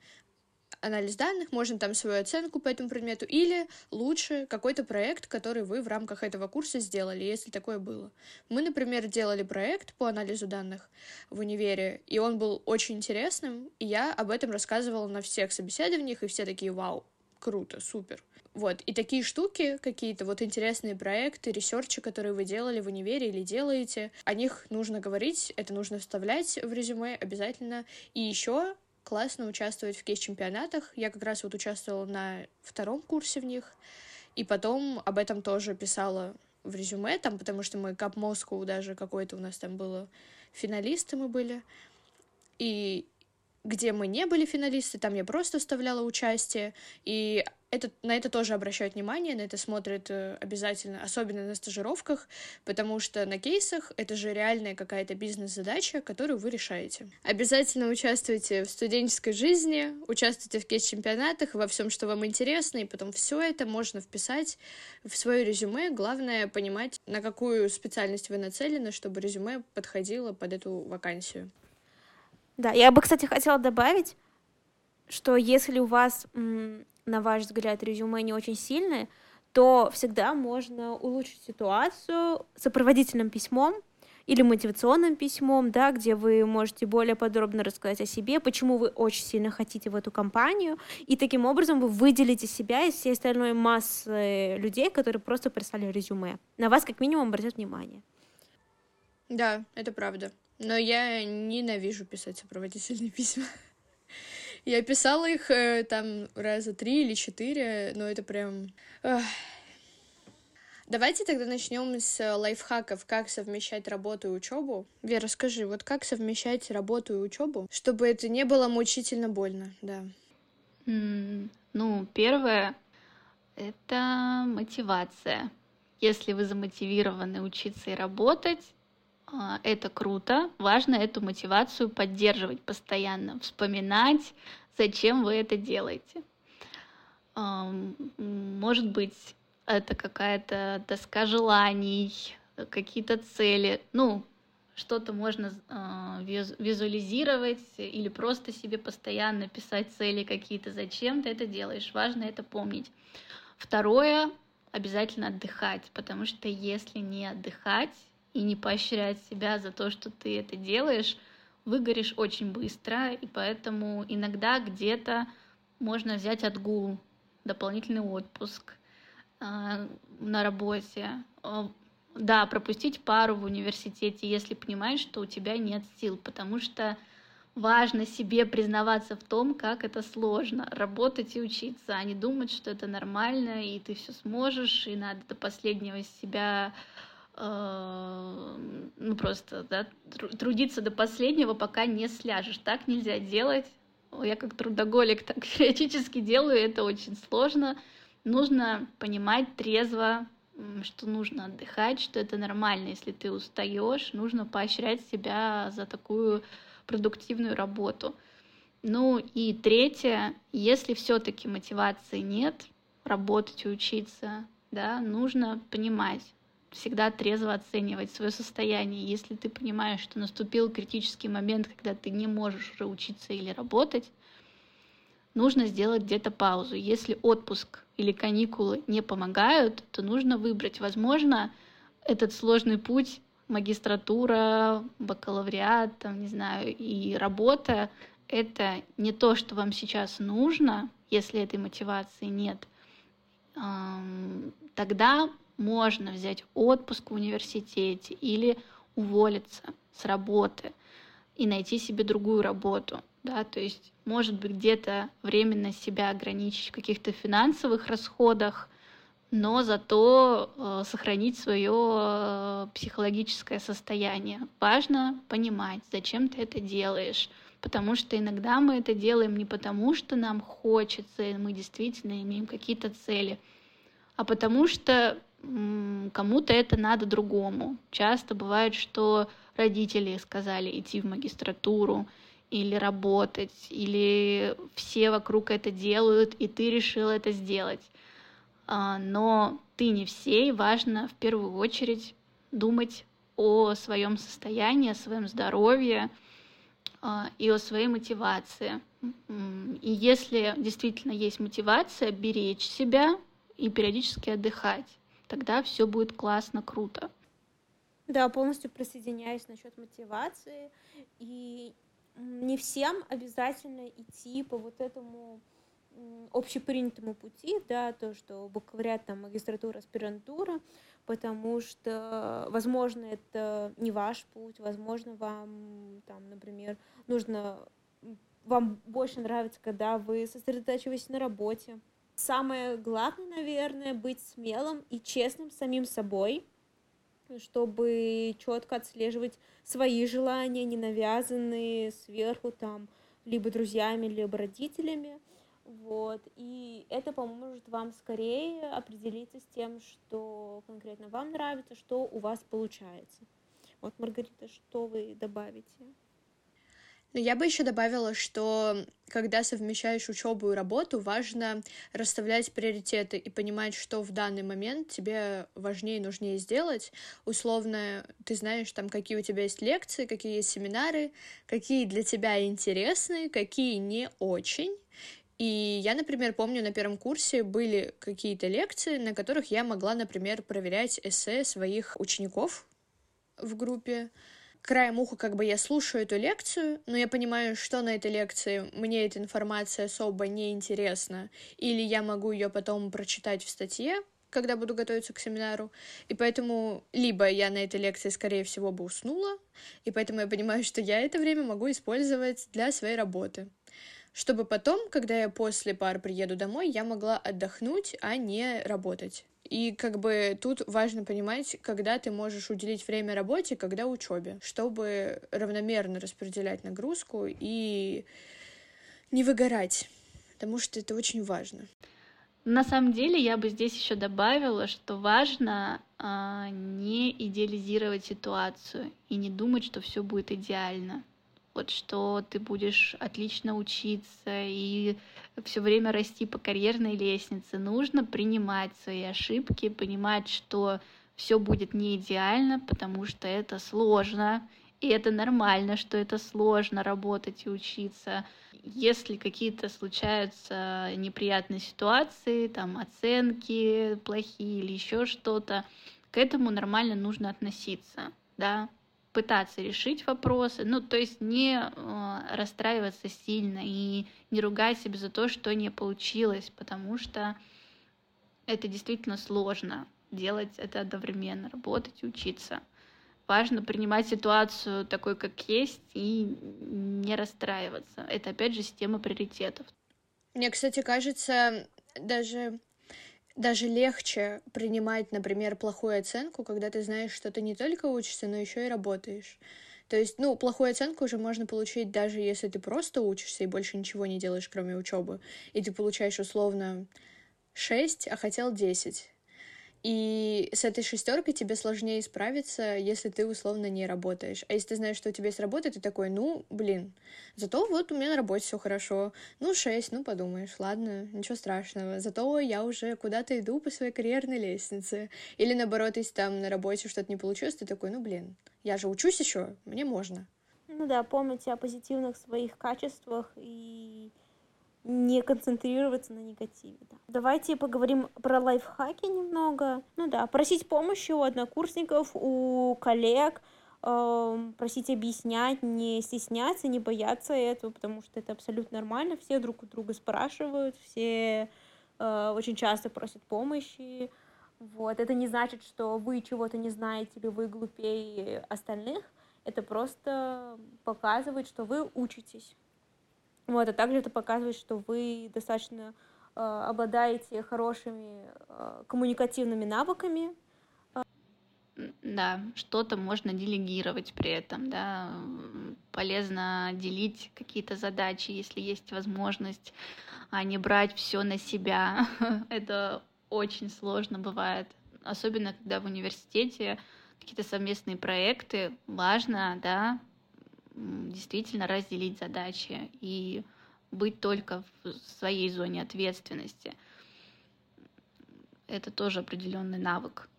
анализ данных, можно там свою оценку по этому предмету, или лучше какой-то проект, который вы в рамках этого курса сделали, если такое было. Мы, например, делали проект по анализу данных в универе, и он был очень интересным, и я об этом рассказывала на всех собеседованиях, и все такие, вау, круто, супер. Вот, и такие штуки, какие-то вот интересные проекты, ресерчи, которые вы делали в универе или делаете, о них нужно говорить, это нужно вставлять в резюме обязательно. И еще классно участвовать в кейс-чемпионатах. Я как раз вот участвовала на втором курсе в них, и потом об этом тоже писала в резюме, там, потому что мы Кап Москву даже какой-то у нас там было, финалисты мы были, и где мы не были финалисты, там я просто вставляла участие, и это, на это тоже обращают внимание, на это смотрят э, обязательно, особенно на стажировках, потому что на кейсах это же реальная какая-то бизнес-задача, которую вы решаете. Обязательно участвуйте в студенческой жизни, участвуйте в кейс-чемпионатах, во всем, что вам интересно, и потом все это можно вписать в свое резюме. Главное понимать, на какую специальность вы нацелены, чтобы резюме подходило под эту вакансию. Да, я бы, кстати, хотела добавить, что если у вас на ваш взгляд, резюме не очень сильное, то всегда можно улучшить ситуацию сопроводительным письмом или мотивационным письмом, да, где вы можете более подробно рассказать о себе, почему вы очень сильно хотите в эту компанию, и таким образом вы выделите себя из всей остальной массы людей, которые просто прислали резюме. На вас как минимум обратят внимание. Да, это правда. Но я ненавижу писать сопроводительные письма. Я писала их э, там раза три или четыре, но это прям... Давайте тогда начнем с лайфхаков, как совмещать работу и учебу. Вера, скажи, вот как совмещать работу и учебу, чтобы это не было мучительно больно, да? Ну, первое — это мотивация. Если вы замотивированы учиться и работать, это круто. Важно эту мотивацию поддерживать постоянно, вспоминать, зачем вы это делаете. Может быть, это какая-то доска желаний, какие-то цели. Ну, что-то можно э, визуализировать или просто себе постоянно писать цели какие-то. Зачем ты это делаешь? Важно это помнить. Второе, обязательно отдыхать, потому что если не отдыхать, и не поощрять себя за то, что ты это делаешь, выгоришь очень быстро, и поэтому иногда где-то можно взять отгул, дополнительный отпуск э, на работе. Э, да, пропустить пару в университете, если понимаешь, что у тебя нет сил, потому что важно себе признаваться в том, как это сложно, работать и учиться, а не думать, что это нормально, и ты все сможешь, и надо до последнего себя ну просто да, трудиться до последнего, пока не сляжешь. Так нельзя делать. Я как трудоголик так периодически делаю, это очень сложно. Нужно понимать трезво, что нужно отдыхать, что это нормально, если ты устаешь, нужно поощрять себя за такую продуктивную работу. Ну и третье, если все-таки мотивации нет работать и учиться, да, нужно понимать, всегда трезво оценивать свое состояние. Если ты понимаешь, что наступил критический момент, когда ты не можешь уже учиться или работать, нужно сделать где-то паузу. Если отпуск или каникулы не помогают, то нужно выбрать. Возможно, этот сложный путь магистратура, бакалавриат, там, не знаю, и работа — это не то, что вам сейчас нужно, если этой мотивации нет, тогда можно взять отпуск в университете или уволиться с работы и найти себе другую работу. Да, то есть, может быть, где-то временно себя ограничить в каких-то финансовых расходах, но зато э, сохранить свое э, психологическое состояние. Важно понимать, зачем ты это делаешь, потому что иногда мы это делаем не потому, что нам хочется, и мы действительно имеем какие-то цели, а потому что кому-то это надо другому. Часто бывает, что родители сказали идти в магистратуру или работать, или все вокруг это делают, и ты решил это сделать. А, но ты не все, и важно в первую очередь думать о своем состоянии, о своем здоровье а, и о своей мотивации. И если действительно есть мотивация, беречь себя и периодически отдыхать, тогда все будет классно, круто. Да, полностью присоединяюсь насчет мотивации. И не всем обязательно идти по вот этому общепринятому пути, да, то, что бакалавриат, там, магистратура, аспирантура, потому что, возможно, это не ваш путь, возможно, вам, там, например, нужно, вам больше нравится, когда вы сосредотачиваетесь на работе. Самое главное, наверное, быть смелым и честным самим собой, чтобы четко отслеживать свои желания, не навязанные сверху, там, либо друзьями, либо родителями, вот. И это поможет вам скорее определиться с тем, что конкретно вам нравится, что у вас получается. Вот, Маргарита, что вы добавите? Но я бы еще добавила, что когда совмещаешь учебу и работу, важно расставлять приоритеты и понимать, что в данный момент тебе важнее и нужнее сделать. Условно, ты знаешь, там, какие у тебя есть лекции, какие есть семинары, какие для тебя интересны, какие не очень. И я, например, помню, на первом курсе были какие-то лекции, на которых я могла, например, проверять эссе своих учеников в группе. Краем уха как бы я слушаю эту лекцию, но я понимаю, что на этой лекции мне эта информация особо не интересна, или я могу ее потом прочитать в статье, когда буду готовиться к семинару. И поэтому либо я на этой лекции, скорее всего, бы уснула, и поэтому я понимаю, что я это время могу использовать для своей работы чтобы потом, когда я после пар приеду домой, я могла отдохнуть, а не работать. И как бы тут важно понимать, когда ты можешь уделить время работе, когда учебе, чтобы равномерно распределять нагрузку и не выгорать, потому что это очень важно. На самом деле я бы здесь еще добавила, что важно а, не идеализировать ситуацию и не думать, что все будет идеально вот что ты будешь отлично учиться и все время расти по карьерной лестнице. Нужно принимать свои ошибки, понимать, что все будет не идеально, потому что это сложно, и это нормально, что это сложно работать и учиться. Если какие-то случаются неприятные ситуации, там оценки плохие или еще что-то, к этому нормально нужно относиться, да, пытаться решить вопросы, ну, то есть не э, расстраиваться сильно и не ругать себя за то, что не получилось, потому что это действительно сложно делать это одновременно, работать и учиться. Важно принимать ситуацию такой, как есть, и не расстраиваться. Это, опять же, система приоритетов. Мне, кстати, кажется, даже даже легче принимать, например, плохую оценку, когда ты знаешь, что ты не только учишься, но еще и работаешь. То есть, ну, плохую оценку уже можно получить даже если ты просто учишься и больше ничего не делаешь, кроме учебы. И ты получаешь условно 6, а хотел 10. И с этой шестеркой тебе сложнее справиться, если ты условно не работаешь. А если ты знаешь, что у тебя есть работа, ты такой, ну, блин, зато вот у меня на работе все хорошо. Ну, шесть, ну, подумаешь, ладно, ничего страшного. Зато я уже куда-то иду по своей карьерной лестнице. Или наоборот, если там на работе что-то не получилось, ты такой, ну, блин, я же учусь еще, мне можно. Ну да, помните о позитивных своих качествах и не концентрироваться на негативе. Да. Давайте поговорим про лайфхаки немного. Ну да, просить помощи у однокурсников, у коллег, э, просить объяснять, не стесняться, не бояться этого, потому что это абсолютно нормально. Все друг у друга спрашивают, все э, очень часто просят помощи. Вот. Это не значит, что вы чего-то не знаете или вы глупее остальных. Это просто показывает, что вы учитесь. Вот, а также это показывает, что вы достаточно э, обладаете хорошими э, коммуникативными навыками. Да, что-то можно делегировать при этом, да, полезно делить какие-то задачи, если есть возможность, а не брать все на себя. это очень сложно бывает, особенно когда в университете какие-то совместные проекты, важно, да, действительно разделить задачи и быть только в своей зоне ответственности. Это тоже определенный навык.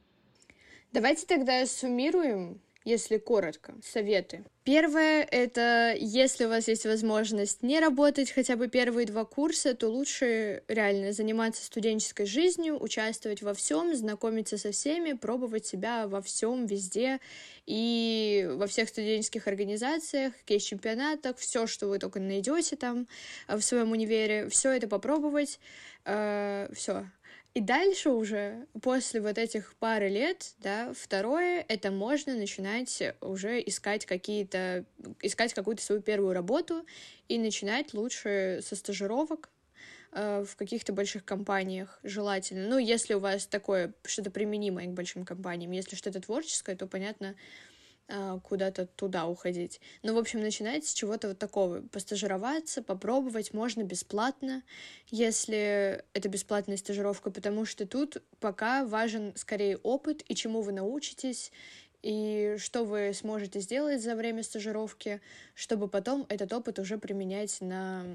Давайте тогда суммируем если коротко, советы. Первое — это если у вас есть возможность не работать хотя бы первые два курса, то лучше реально заниматься студенческой жизнью, участвовать во всем, знакомиться со всеми, пробовать себя во всем, везде и во всех студенческих организациях, кейс-чемпионатах, все, что вы только найдете там э, в своем универе, все это попробовать, э, все, и дальше уже, после вот этих пары лет, да, второе, это можно начинать уже искать какие-то, искать какую-то свою первую работу и начинать лучше со стажировок, э, в каких-то больших компаниях желательно. Ну, если у вас такое что-то применимое к большим компаниям, если что-то творческое, то, понятно, куда-то туда уходить. Ну, в общем, начинать с чего-то вот такого. Постажироваться, попробовать можно бесплатно, если это бесплатная стажировка, потому что тут пока важен скорее опыт и чему вы научитесь, и что вы сможете сделать за время стажировки, чтобы потом этот опыт уже применять на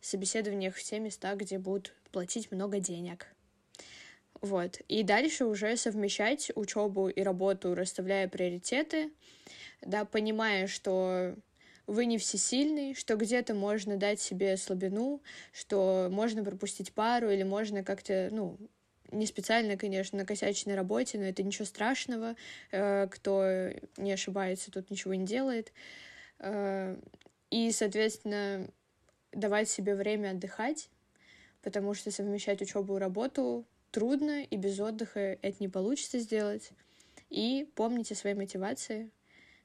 собеседованиях в те места, где будут платить много денег. Вот. И дальше уже совмещать учебу и работу, расставляя приоритеты, да, понимая, что вы не всесильный, что где-то можно дать себе слабину, что можно пропустить пару или можно как-то, ну, не специально, конечно, на работе, но это ничего страшного. Э, кто не ошибается, тут ничего не делает. Э, и, соответственно, давать себе время отдыхать, потому что совмещать учебу и работу трудно, и без отдыха это не получится сделать. И помните свои мотивации,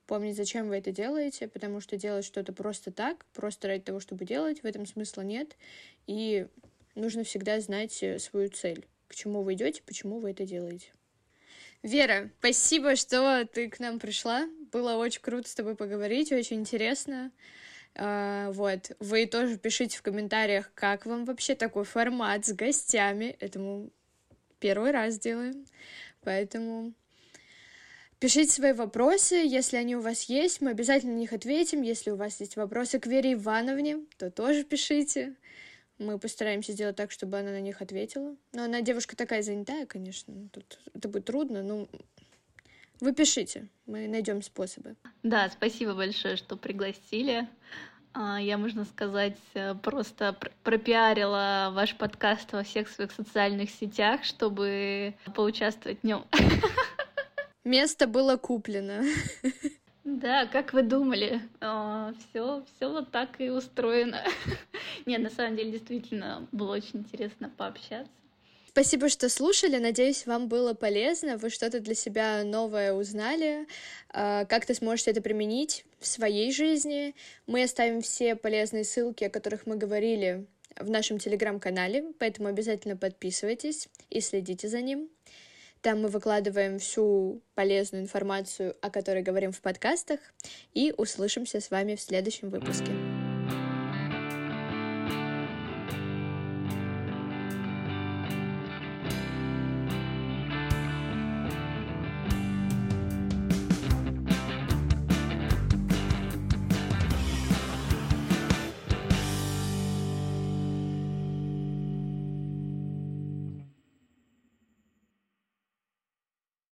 помнить, зачем вы это делаете, потому что делать что-то просто так, просто ради того, чтобы делать, в этом смысла нет. И нужно всегда знать э, свою цель, к чему вы идете, почему вы это делаете. Вера, спасибо, что ты к нам пришла. Было очень круто с тобой поговорить, очень интересно. Uh, вот, вы тоже пишите в комментариях, как вам вообще такой формат с гостями. Этому первый раз делаем, поэтому пишите свои вопросы, если они у вас есть, мы обязательно на них ответим. Если у вас есть вопросы к Вере Ивановне, то тоже пишите. Мы постараемся сделать так, чтобы она на них ответила. Но она девушка такая занятая, конечно. Тут это будет трудно, но вы пишите, мы найдем способы. Да, спасибо большое, что пригласили. А, я, можно сказать, э, просто пропиарила ваш подкаст во всех своих социальных сетях, чтобы поучаствовать в нем. Место было куплено. Да, как вы думали, все, а, все вот так и устроено. Нет, на самом деле действительно было очень интересно пообщаться. Спасибо, что слушали. Надеюсь, вам было полезно. Вы что-то для себя новое узнали. А, как-то сможете это применить в своей жизни. Мы оставим все полезные ссылки, о которых мы говорили в нашем телеграм-канале, поэтому обязательно подписывайтесь и следите за ним. Там мы выкладываем всю полезную информацию, о которой говорим в подкастах, и услышимся с вами в следующем выпуске.